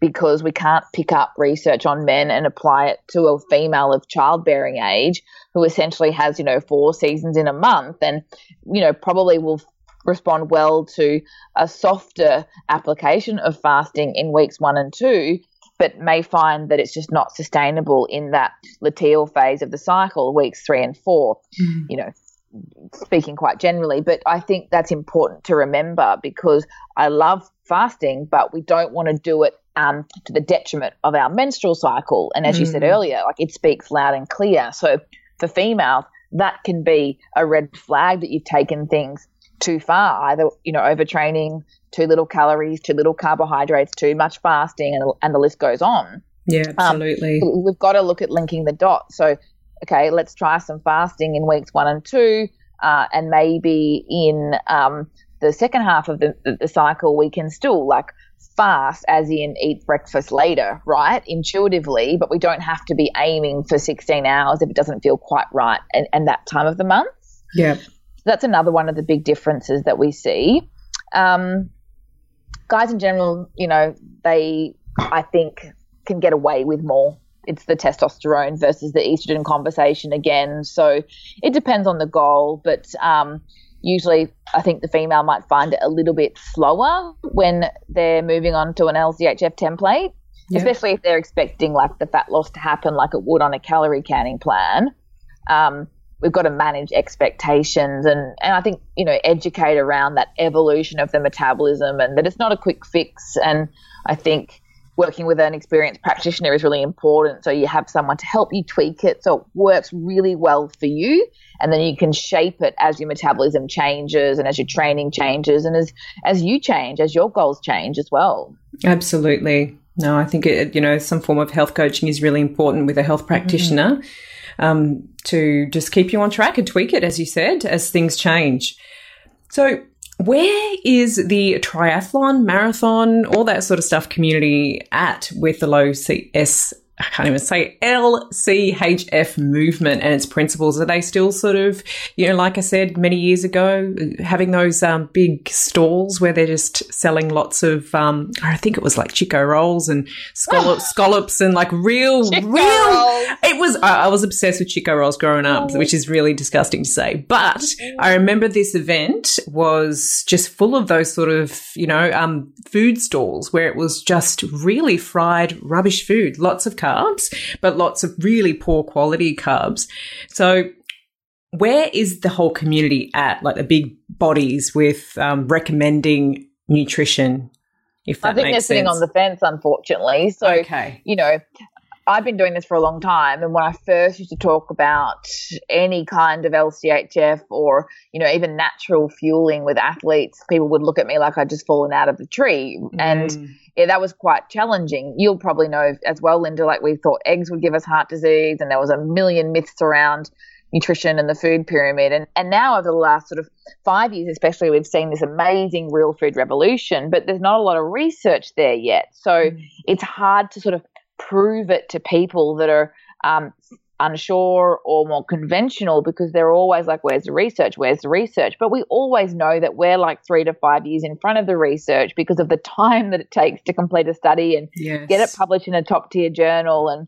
because we can't pick up research on men and apply it to a female of childbearing age who essentially has, you know, four seasons in a month and, you know, probably will respond well to a softer application of fasting in weeks one and two, but may find that it's just not sustainable in that luteal phase of the cycle, weeks three and four. Mm. You know, speaking quite generally, but I think that's important to remember because I love fasting, but we don't want to do it um, to the detriment of our menstrual cycle. And as mm. you said mm. earlier, like it speaks loud and clear. So for females, that can be a red flag that you've taken things too far, either you know overtraining, too little calories, too little carbohydrates, too much fasting, and, and the list goes on.
Yeah, um, absolutely.
Um, we've got to look at linking the dots. So okay, let's try some fasting in weeks one and two, uh, and maybe in um, the second half of the, the cycle, we can still like fast, as in eat breakfast later, right? Intuitively, but we don't have to be aiming for 16 hours if it doesn't feel quite right and, and that time of the month.
Yeah.
that's another one of the big differences that we see. Um, guys in general, you know, they, I think, can get away with more it's the testosterone versus the estrogen conversation again. So it depends on the goal, but um, usually I think the female might find it a little bit slower when they're moving on to an LCHF template, especially if they're expecting like the fat loss to happen like it would on a calorie counting plan. Um, we've got to manage expectations and, and I think, you know, educate around that evolution of the metabolism and that it's not a quick fix. And I think working with an experienced practitioner is really important. So you have someone to help you tweak it so it works really well for you. And then you can shape it as your metabolism changes and as your training changes and as, as you change, as your goals change as well.
Absolutely. No, I think it, you know, some form of health coaching is really important with a health practitioner mm-hmm. um, to just keep you on track and tweak it, as you said, as things change. So, where is the triathlon, marathon, all that sort of stuff community at with the low CS I can't even say LCHF movement and its principles. Are they still sort of, you know, like I said many years ago, having those um, big stalls where they're just selling lots of, um, I think it was like Chiko rolls and scallops, scallops and like real, Chiko real. Rolls. It was, I, I, was obsessed with Chiko rolls growing up, oh. which is really disgusting to say. But I remember this event was just full of those sort of, you know, um, food stalls where it was just really fried rubbish food, lots of carbs, but lots of really poor quality carbs. So where is the whole community at? Like the big bodies with um, recommending nutrition. If that
I think
they're
sitting on the fence, unfortunately. So, okay. you know, I've been doing this for a long time, and when I first used to talk about any kind of LCHF or you know even natural fueling with athletes, people would look at me like I'd just fallen out of the tree, mm. and yeah, that was quite challenging. You'll probably know as well, Linda. Like we thought eggs would give us heart disease, and there was a million myths around nutrition and the food pyramid. And, and now over the last sort of five years, especially, we've seen this amazing real food revolution, but there's not a lot of research there yet. So mm. it's hard to sort of prove it to people that are um, unsure or more conventional because they're always like, where's the research? Where's the research? But we always know that we're like three to five years in front of the research because of the time that it takes to complete a study and yes. get it published in a top tier journal and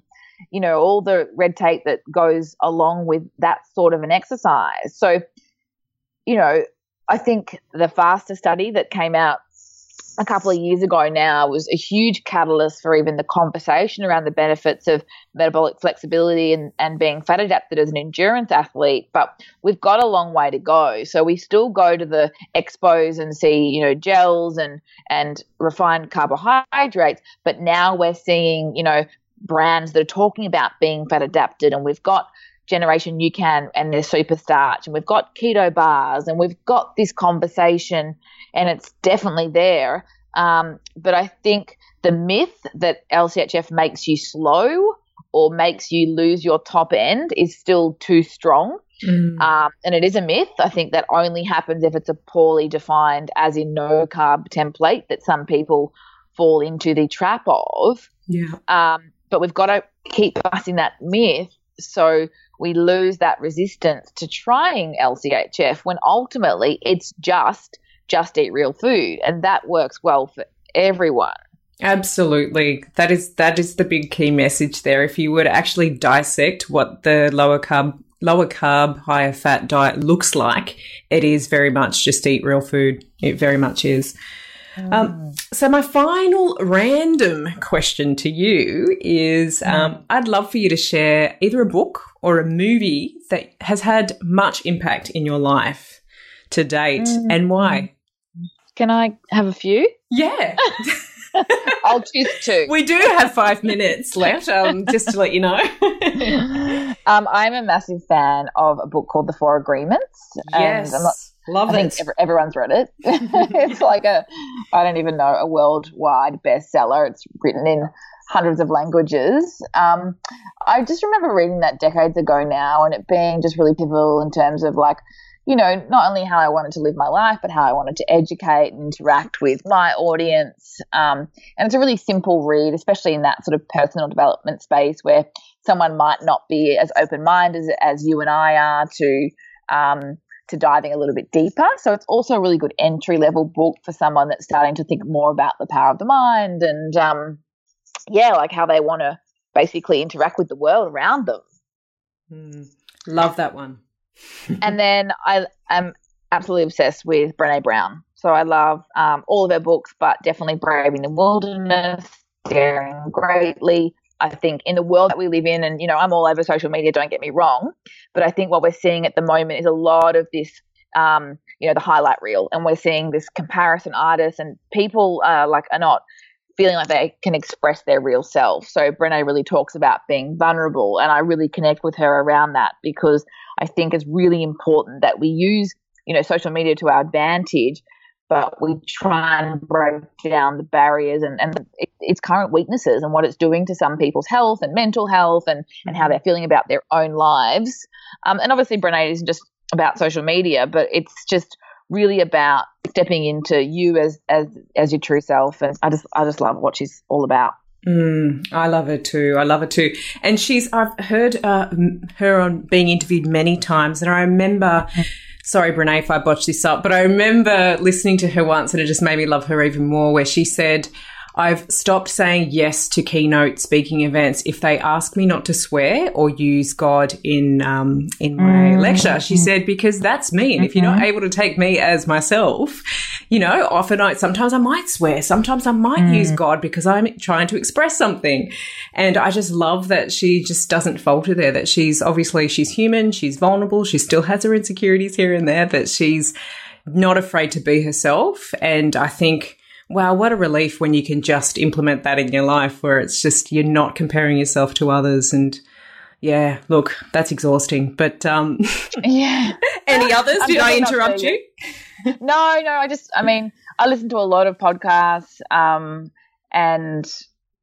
you know all the red tape that goes along with that sort of an exercise so you know i think the FASTER study that came out a couple of years ago now was a huge catalyst for even the conversation around the benefits of metabolic flexibility and, and being fat adapted as an endurance athlete. But we've got a long way to go. So we still go to the expos and see, you know, gels and, and refined carbohydrates. But now we're seeing, you know, brands that are talking about being fat adapted and we've got generation UCAN and their super starch and we've got keto bars and we've got this conversation and it's definitely there. Um, but I think the myth that LCHF makes you slow or makes you lose your top end is still too strong. Mm. Um, and it is a myth. I think that only happens if it's a poorly defined, as in no carb template that some people fall into the trap of.
Yeah.
Um, but we've got to keep busting that myth so we lose that resistance to trying LCHF when ultimately it's just just eat real food and that works well for everyone.
Absolutely. That is that is the big key message there. If you were to actually dissect what the lower carb lower carb, higher fat diet looks like, it is very much just eat real food. It very much is. Um, mm. so my final random question to you is um, mm. I'd love for you to share either a book or a movie that has had much impact in your life to date mm. and why.
Can I have a few?
Yeah.
I'll choose two.
We do have five minutes left, um, just to let you know.
um, I'm a massive fan of a book called The Four Agreements.
Yes. And I'm not Love
I it. Every, everyone's read it. it's like a, I don't even know, a worldwide bestseller. It's written in hundreds of languages. Um, I just remember reading that decades ago now and it being just really pivotal in terms of like, you know, not only how I wanted to live my life, but how I wanted to educate and interact with my audience. Um, and it's a really simple read, especially in that sort of personal development space where someone might not be as open minded as, as you and I are to, um, to diving a little bit deeper. So it's also a really good entry level book for someone that's starting to think more about the power of the mind and, um, yeah, like how they want to basically interact with the world around them.
Mm, love that one.
and then I am absolutely obsessed with Brene Brown. So I love um, all of her books, but definitely Braving the Wilderness, Daring Greatly, I think in the world that we live in, and you know, I'm all over social media, don't get me wrong, but I think what we're seeing at the moment is a lot of this, um, you know, the highlight reel, and we're seeing this comparison artists and people uh, like are not feeling like they can express their real self. So Brene really talks about being vulnerable, and I really connect with her around that because I think it's really important that we use, you know, social media to our advantage, but we try and break down the barriers and, and its current weaknesses and what it's doing to some people's health and mental health and, and how they're feeling about their own lives. Um, and obviously, Brene isn't just about social media, but it's just really about stepping into you as as as your true self. And I just I just love what she's all about.
Mm, I love her too. I love her too. And she's I've heard uh, her on being interviewed many times, and I remember sorry, Brene, if I botched this up, but I remember listening to her once and it just made me love her even more, where she said, I've stopped saying yes to keynote speaking events if they ask me not to swear or use God in um, in my mm-hmm. lecture. She said because that's me, and if you're not mm-hmm. able to take me as myself, you know, often I sometimes I might swear, sometimes I might mm. use God because I'm trying to express something, and I just love that she just doesn't falter there. That she's obviously she's human, she's vulnerable, she still has her insecurities here and there, That she's not afraid to be herself, and I think Wow, what a relief when you can just implement that in your life where it's just you're not comparing yourself to others and yeah, look, that's exhausting. But um
yeah.
any others? Did I interrupt you?
no, no, I just I mean, I listen to a lot of podcasts um and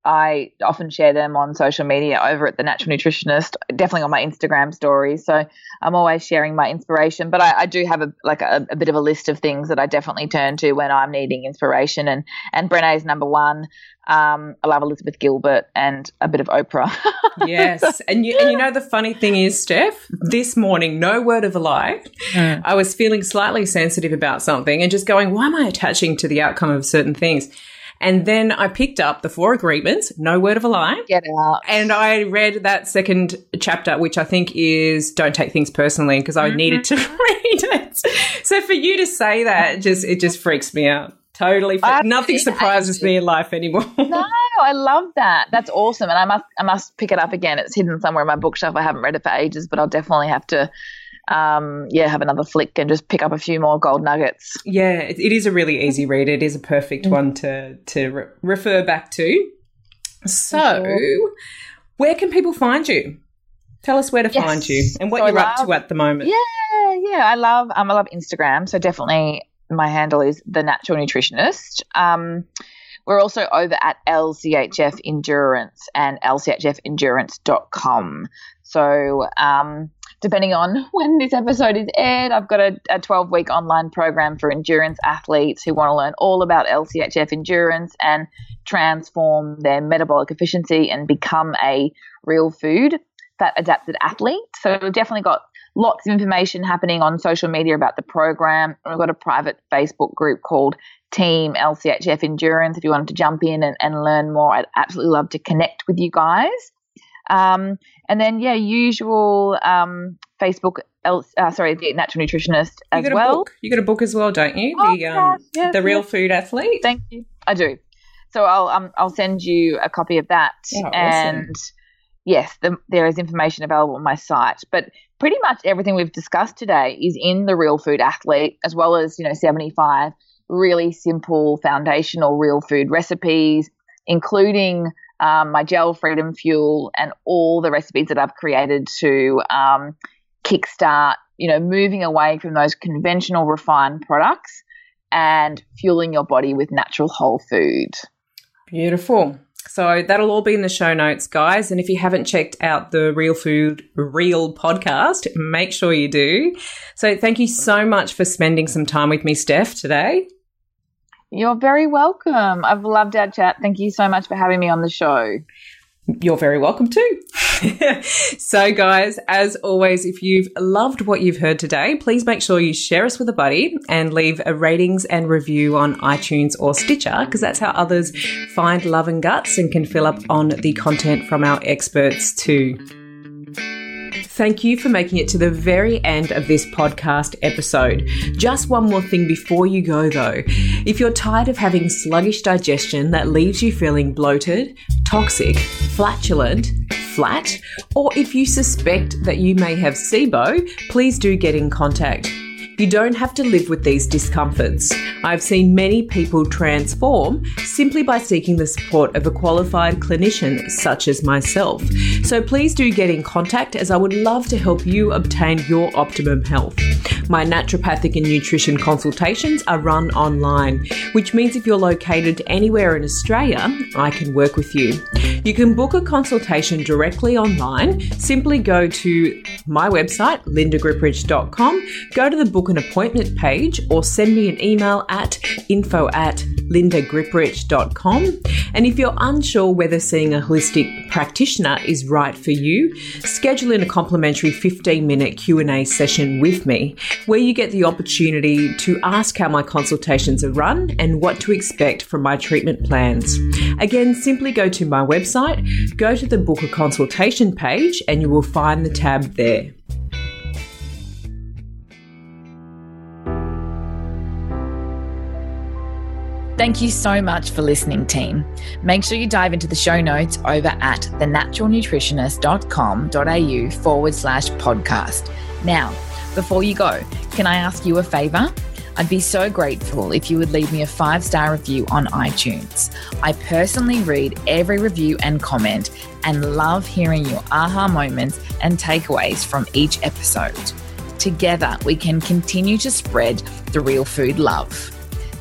I often share them on social media over at the Natural Nutritionist, definitely on my Instagram stories. So I'm always sharing my inspiration, but I, I do have a like a, a, bit of a list of things that I definitely turn to when I'm needing inspiration. And and Brené's number one. Um, I love Elizabeth Gilbert and a bit of Oprah.
yes, and you and you know the funny thing is, Steph, this morning, no word of a lie, mm. I was feeling slightly sensitive about something and just going, why am I attaching to the outcome of certain things? And then I picked up the Four Agreements, no word of a lie.
Get out.
And I read that second chapter, which I think is Don't Take Things Personally, because I mm-hmm. needed to read it. So for you to say that, just it just freaks me out. Totally. Nothing surprises me in life anymore.
no, I love that. That's awesome. And I must I must pick it up again. It's hidden somewhere in my bookshelf. I haven't read it for ages, but I'll definitely have to um, yeah, have another flick and just pick up a few more gold nuggets.
Yeah, it, it is a really easy read. It is a perfect mm. one to to re- refer back to. So, where can people find you? Tell us where to yes. find you and what so you're love, up to at the moment.
Yeah, yeah, I love um, I love Instagram. So definitely, my handle is the Natural Nutritionist. Um, we're also over at LCHF Endurance and lchfendurance.com. So um, depending on when this episode is aired, I've got a, a 12 week online program for endurance athletes who want to learn all about LCHF endurance and transform their metabolic efficiency and become a real food fat adapted athlete. So we've definitely got lots of information happening on social media about the program. We've got a private Facebook group called Team LCHF Endurance if you wanted to jump in and, and learn more. I'd absolutely love to connect with you guys. Um, and then, yeah, usual um, Facebook, uh, sorry, the natural nutritionist as
you
well.
Book. You got a book as well, don't you? Oh, the um, yes, the real yes. food athlete.
Thank you. I do. So I'll um, I'll send you a copy of that. Oh, and awesome. yes, the, there is information available on my site. But pretty much everything we've discussed today is in the real food athlete, as well as you know seventy five really simple foundational real food recipes, including um, my gel freedom fuel, and all the recipes that I've created to um, kickstart, you know, moving away from those conventional refined products and fueling your body with natural whole food.
Beautiful. So that'll all be in the show notes, guys. And if you haven't checked out the Real Food Reel podcast, make sure you do. So thank you so much for spending some time with me, Steph, today.
You're very welcome. I've loved our chat. Thank you so much for having me on the show.
You're very welcome too. so, guys, as always, if you've loved what you've heard today, please make sure you share us with a buddy and leave a ratings and review on iTunes or Stitcher because that's how others find Love and Guts and can fill up on the content from our experts too. Thank you for making it to the very end of this podcast episode. Just one more thing before you go though. If you're tired of having sluggish digestion that leaves you feeling bloated, toxic, flatulent, flat, or if you suspect that you may have SIBO, please do get in contact. You don't have to live with these discomforts. I've seen many people transform simply by seeking the support of a qualified clinician such as myself. So please do get in contact as I would love to help you obtain your optimum health. My naturopathic and nutrition consultations are run online, which means if you're located anywhere in Australia, I can work with you. You can book a consultation directly online. Simply go to my website, lindagripprich.com, go to the book an appointment page or send me an email at info at lindagripprich.com. And if you're unsure whether seeing a holistic practitioner is right for you, schedule in a complimentary 15 minute Q&A session with me where you get the opportunity to ask how my consultations are run and what to expect from my treatment plans. Again, simply go to my website, go to the book a consultation page and you will find the tab there.
Thank you so much for listening, team. Make sure you dive into the show notes over at thenaturalnutritionist.com.au forward slash podcast. Now, before you go, can I ask you a favor?
I'd be so grateful if you would leave me a five star review on iTunes. I personally read every review and comment and love hearing your aha moments and takeaways from each episode. Together, we can continue to spread the real food love.